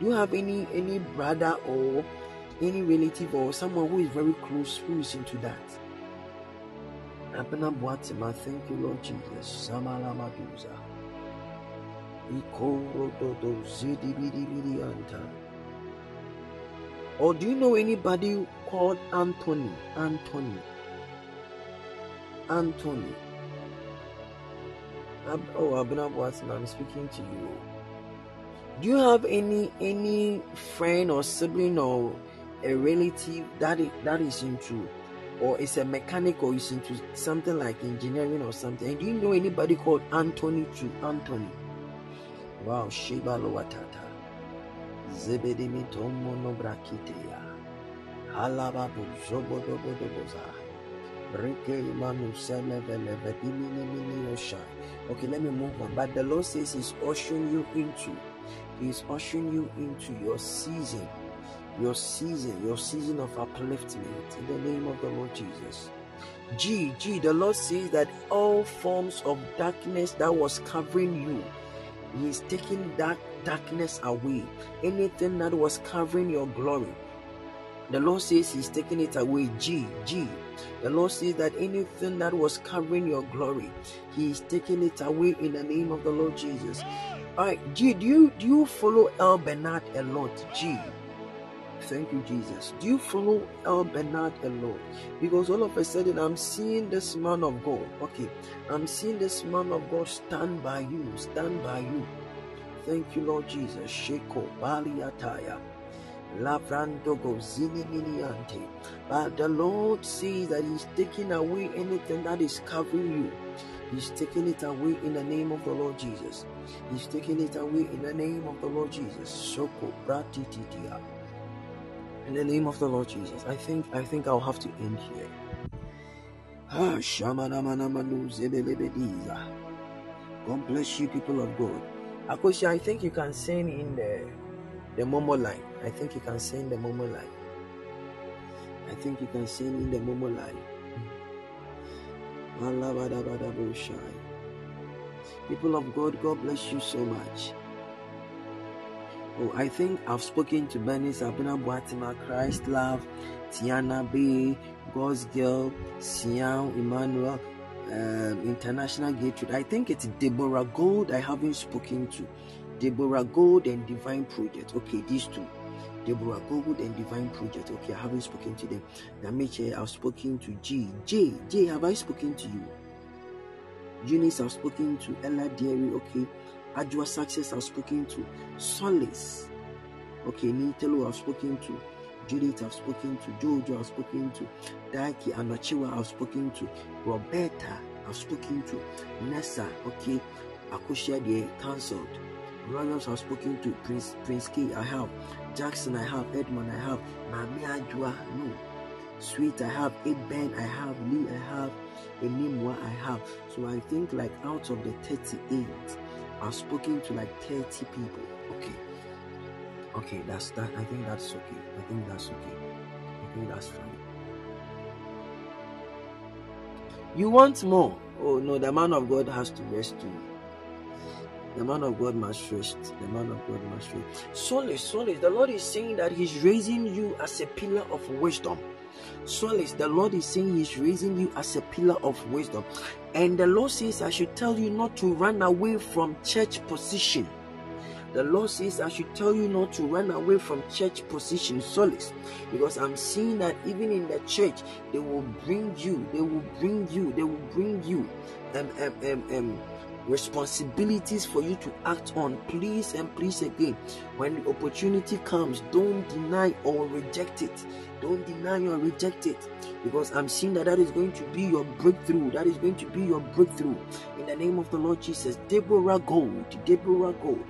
Do you have any any brother or any relative or someone who is very close who is into that? Boatima, thank you, Lord Jesus. Samala Maduza. Or do you know anybody called Anthony? Anthony. Anthony oh Abena Watson, I'm speaking to you. Do you have any any friend or sibling or a relative that is, that is into or is a mechanic or is into something like engineering or something? And do you know anybody called Anthony to Anthony? Wow, Sheba Loatata. Zebedimi Tomono Brakitea. Halababu Zobodobodoboza. Okay, let me move on. But the Lord says He's ushering you into, He's ushering you into your season, your season, your season of upliftment in the name of the Lord Jesus. G, G, the Lord says that all forms of darkness that was covering you, He is taking that darkness away. Anything that was covering your glory, the Lord says He's taking it away. G, G. The Lord says that anything that was covering your glory, He is taking it away in the name of the Lord Jesus. All right, G, do you do you follow El Bernard a lot? G. Thank you, Jesus. Do you follow El Bernard a lot? Because all of a sudden I'm seeing this man of God. Okay, I'm seeing this man of God stand by you, stand by you. Thank you, Lord Jesus. Sheko Bali Ataya. Lavrandogo zini miniante. But the Lord sees that He's taking away anything that is covering you. He's taking it away in the name of the Lord Jesus. He's taking it away in the name of the Lord Jesus. Soko bratititia. In the name of the Lord Jesus. I think I think I'll have to end here. Ah, God bless you, people of God. Akosia, I think you can sing in the the Momo line. I think you can send the Momo line. I think you can send in the Momo line. People of God, God bless you so much. Oh, I think I've spoken to Benis Abina Boatima, Christ Love, Tiana B, God's Girl, Sian, Emmanuel, um, International Gateway. I think it's Deborah Gold. I haven't spoken to Deborah Gold and Divine Project. Okay, these two. Deborah Gold and Divine Project. Okay, I haven't spoken to them. Namiche, I've spoken to G. J. J, have I spoken to you? Eunice, I've spoken to Ella Dairy. Okay. Ajua Success, I've spoken to Solace. Okay, Nitelo, I've spoken to Judith, I've spoken to Jojo, I've spoken to Daiki Anachiwa, I've spoken to Roberta, I've spoken to Nessa, okay, Akosia, they cancelled. Royals, I've spoken to Prince Prince K, I have Jackson, I have Edmond, I have Mami Ajua, no. Sweet, I have Ben, I have Lee, I have Enimwa, I have. So I think like out of the 38, I've spoken to like 30 people. Okay. Okay, that's that. I think that's okay. I think that's okay. I think that's fine. You want more? Oh no, the man of God has to rest too. The man of God must rest. The man of God must rest. Solace, solace. The Lord is saying that He's raising you as a pillar of wisdom. Solace, the Lord is saying He's raising you as a pillar of wisdom. And the Lord says, I should tell you not to run away from church position. The Lord says, I should tell you not to run away from church position, solace, because I'm seeing that even in the church, they will bring you, they will bring you, they will bring you um, um, um, um, responsibilities for you to act on. Please and please again, when the opportunity comes, don't deny or reject it. Don't deny or reject it because I'm seeing that that is going to be your breakthrough. That is going to be your breakthrough in the name of the Lord Jesus. Deborah Gold, Deborah Gold.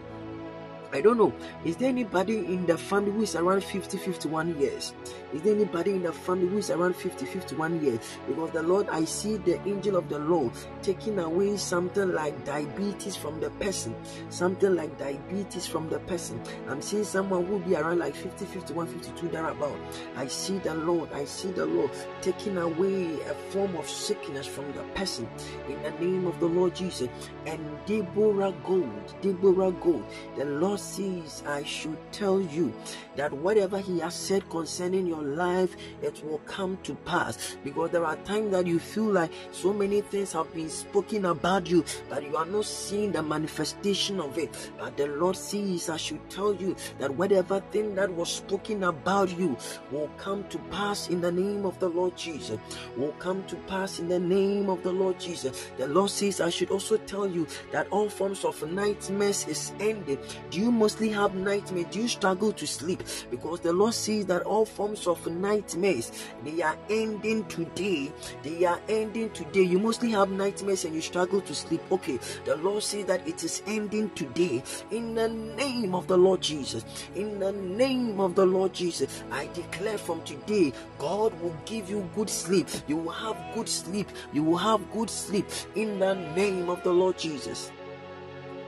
I don't know. Is there anybody in the family who is around 50, 51 years? Is there anybody in the family who is around 50, 51 years? Because the Lord, I see the angel of the Lord taking away something like diabetes from the person. Something like diabetes from the person. I'm seeing someone who will be around like 50, 51, 52, thereabout. I see the Lord, I see the Lord taking away a form of sickness from the person in the name of the Lord Jesus. And Deborah Gold, Deborah Gold, the Lord says, I should tell you that whatever He has said concerning your life, it will come to pass. Because there are times that you feel like so many things have been spoken about you, but you are not seeing the manifestation of it. But the Lord says, I should tell you that whatever thing that was spoken about you will come to pass in the name of the Lord Jesus. Will come to pass in the name of the Lord Jesus. The Lord says, I should also tell you that all forms of nightmares is ended. Do you mostly have nightmares? Do you struggle to sleep? Because the Lord says that all forms of nightmares they are ending today. They are ending today. You mostly have nightmares and you struggle to sleep. Okay, the Lord says that it is ending today. In the name of the Lord Jesus. In the name of the Lord Jesus, I declare from today, God will give you good sleep. You will have good sleep. You will have good sleep in the name of the Lord Jesus.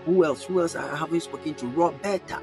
Who else? Who else uh, I haven't spoken to? Roberta.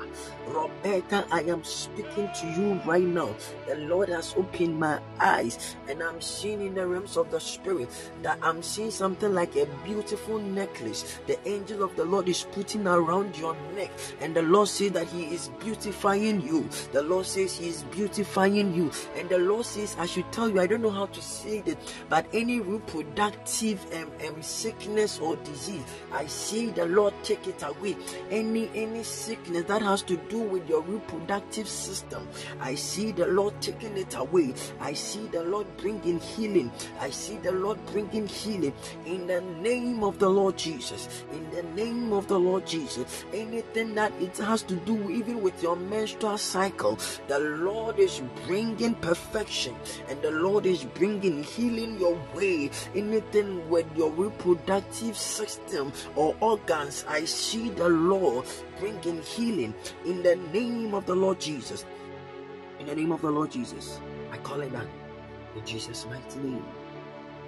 Roberta, I am speaking to you right now. The Lord has opened my eyes, and I'm seeing in the realms of the spirit that I'm seeing something like a beautiful necklace. The angel of the Lord is putting around your neck, and the Lord says that He is beautifying you. The Lord says He is beautifying you, and the Lord says, I should tell you, I don't know how to say it, but any reproductive um, um, sickness or disease, I see the Lord take it away. Any any sickness that has to do with your reproductive system, I see the Lord taking it away. I see the Lord bringing healing. I see the Lord bringing healing in the name of the Lord Jesus. In the name of the Lord Jesus, anything that it has to do even with your menstrual cycle, the Lord is bringing perfection and the Lord is bringing healing your way. Anything with your reproductive system or organs, I see the Lord bringing healing in the name of the Lord Jesus. In the name of the Lord Jesus, I call it done. In Jesus' mighty name.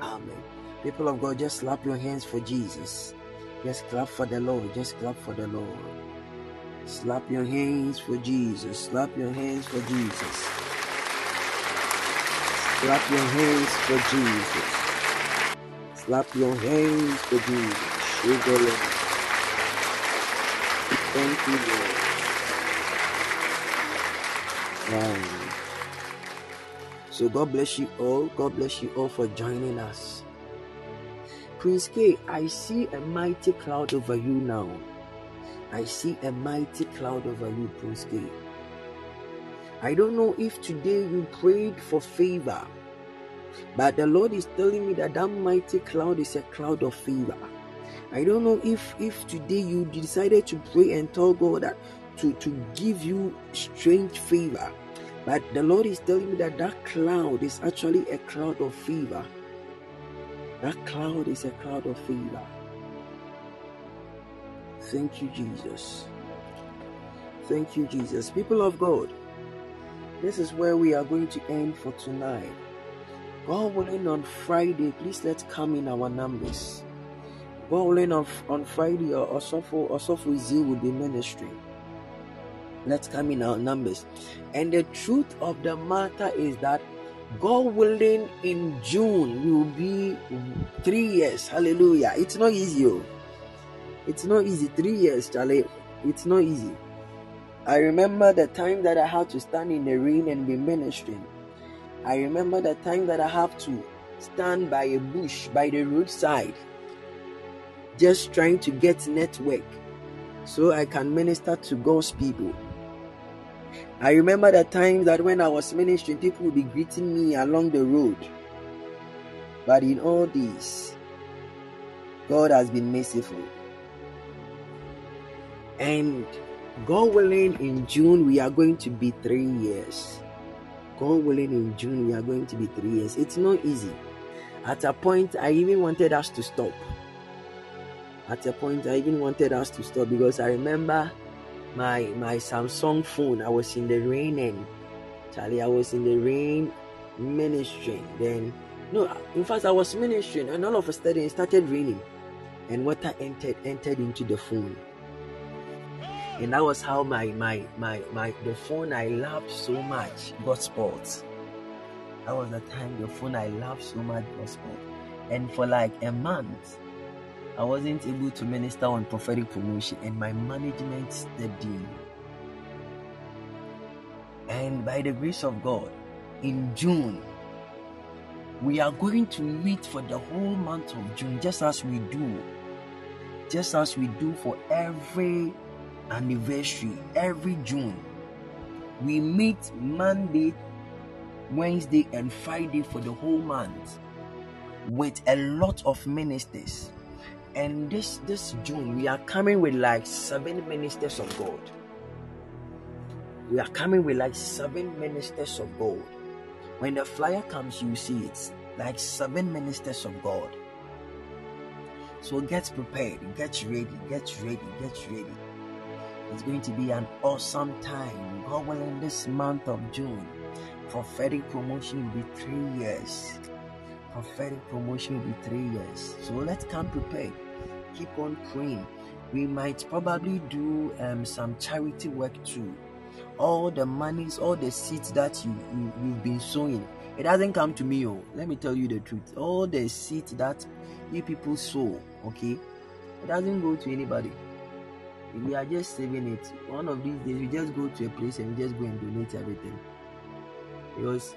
Amen. People of God, just slap your hands for Jesus. Just clap for the Lord. Just clap for the Lord. Slap your hands for Jesus. Slap your hands for Jesus. Slap your hands for Jesus. Slap your hands for Jesus. Thank you, Lord. Wow. So God bless you all. God bless you all for joining us. Prince K, I see a mighty cloud over you now. I see a mighty cloud over you, Prince K. I don't know if today you prayed for favor, but the Lord is telling me that that mighty cloud is a cloud of favor. I don't know if if today you decided to pray and tell God that to, to give you strange favor. But the Lord is telling me that that cloud is actually a cloud of fever. That cloud is a cloud of fever. Thank you, Jesus. Thank you, Jesus. People of God, this is where we are going to end for tonight. God willing, on Friday, please let's come in our numbers. God willing, on, on Friday, or Osofo, Osofo Z will be ministering. Let's come in our numbers. And the truth of the matter is that God willing, in June will be three years. Hallelujah. It's not easy. Oh. It's not easy. Three years, Charlie. It's not easy. I remember the time that I had to stand in the rain and be ministering. I remember the time that I have to stand by a bush by the roadside, just trying to get network so I can minister to God's people. I remember the times that when I was ministering, people would be greeting me along the road. But in all this, God has been merciful. And God willing, in June, we are going to be three years. God willing, in June, we are going to be three years. It's not easy. At a point, I even wanted us to stop. At a point, I even wanted us to stop because I remember my my Samsung phone. I was in the rain and Charlie, I was in the rain ministering. Then no, in fact, I was ministering, and all of a sudden it started raining, and water entered entered into the phone. And that was how my my my my the phone I loved so much got spoiled. That was the time the phone I loved so much got spoiled. And for like a month, I wasn't able to minister on prophetic promotion, and my management stepped in. And by the grace of God, in June, we are going to meet for the whole month of June, just as we do, just as we do for every anniversary, every June. We meet Monday, Wednesday, and Friday for the whole month with a lot of ministers and this this June we are coming with like seven ministers of God. We are coming with like seven ministers of God. When the flyer comes, you see it's like seven ministers of God. So get prepared, get ready, get ready, get ready. It's going to be an awesome time. God willing, this month of June, prophetic promotion will be three years prophetic promotion will be three years. So let's come prepared. Keep on praying. We might probably do um, some charity work too. All the monies, all the seeds that you, you you've been sowing, it doesn't come to me. Oh, let me tell you the truth. All the seeds that you people sow, okay, it doesn't go to anybody. We are just saving it. One of these days, we just go to a place and we just go and donate everything because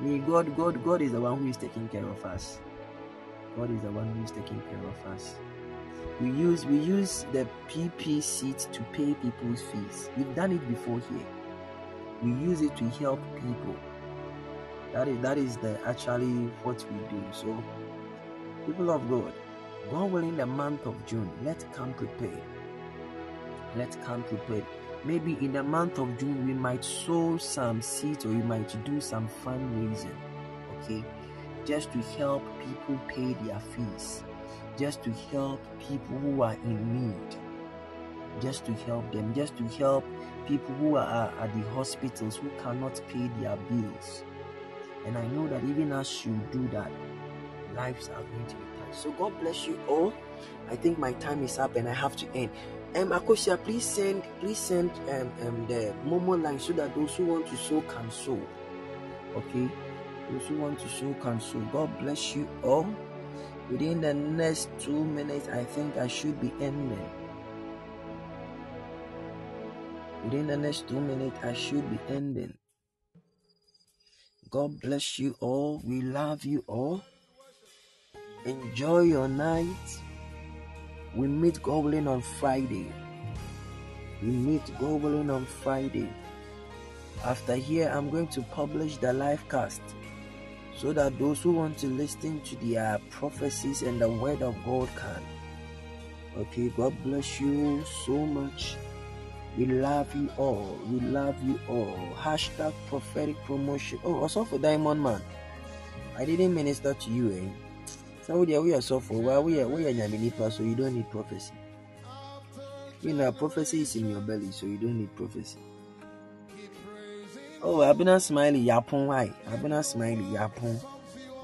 me, God, God, God is the one who is taking care of us. God is the one who is taking care of us. We use we use the PP seat to pay people's fees. We've done it before here. We use it to help people. That is that is the actually what we do. So, people of God, God willing, the month of June, let's come prepared. Let's come prepared maybe in the month of June we might sow some seeds or we might do some fundraising, okay, just to help people pay their fees, just to help people who are in need, just to help them, just to help people who are at the hospitals who cannot pay their bills. And I know that even as you do that, lives are going to be touched. So God bless you all. I think my time is up and I have to end. Um, Akosia, please send please send um, um the Momo line so that those who want to sow can sow. Okay, those who want to sow can sow. God bless you all. Within the next two minutes, I think I should be ending. Within the next two minutes, I should be ending. God bless you all. We love you all. Enjoy your night. We meet Goblin on Friday. We meet Goblin on Friday. After here, I'm going to publish the live cast so that those who want to listen to their prophecies and the word of God can. Okay, God bless you so much. We love you all. We love you all. Hashtag prophetic promotion. Oh, also for Diamond Man. I didn't minister to you, eh? Are so for well, we are we are Nyaminipa, so you don't need prophecy. You know, prophecy is in your belly, so you don't need prophecy. Oh, Abena Smiley, Yapon, why? Abena Smiley, Yapon.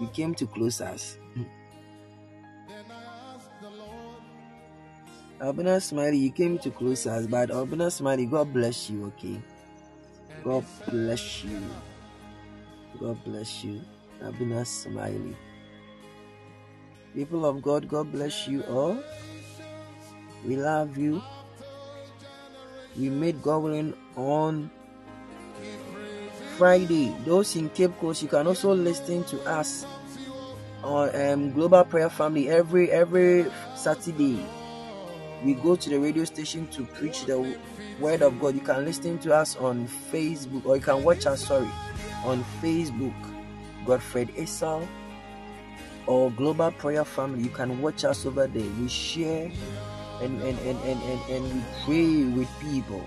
You came to close us. Hmm. Abena Smiley, you came to close us, but Abena Smiley, God bless you, okay? God bless you. God bless you. Abena Smiley. People of God, God bless you all. We love you. We made Goblin on Friday. Those in Cape Coast, you can also listen to us on um, Global Prayer Family every every Saturday. We go to the radio station to preach the word of God. You can listen to us on Facebook, or you can watch us. Sorry, on Facebook, Godfred Essel or Global Prayer Family. You can watch us over there. We share and and and and and, and we pray with people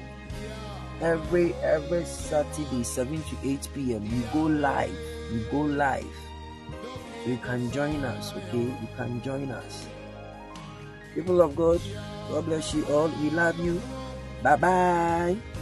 every every Saturday, 7 to 8 p.m. We go live. We go live. You can join us, okay? You can join us. People of God, God bless you all. We love you. Bye bye.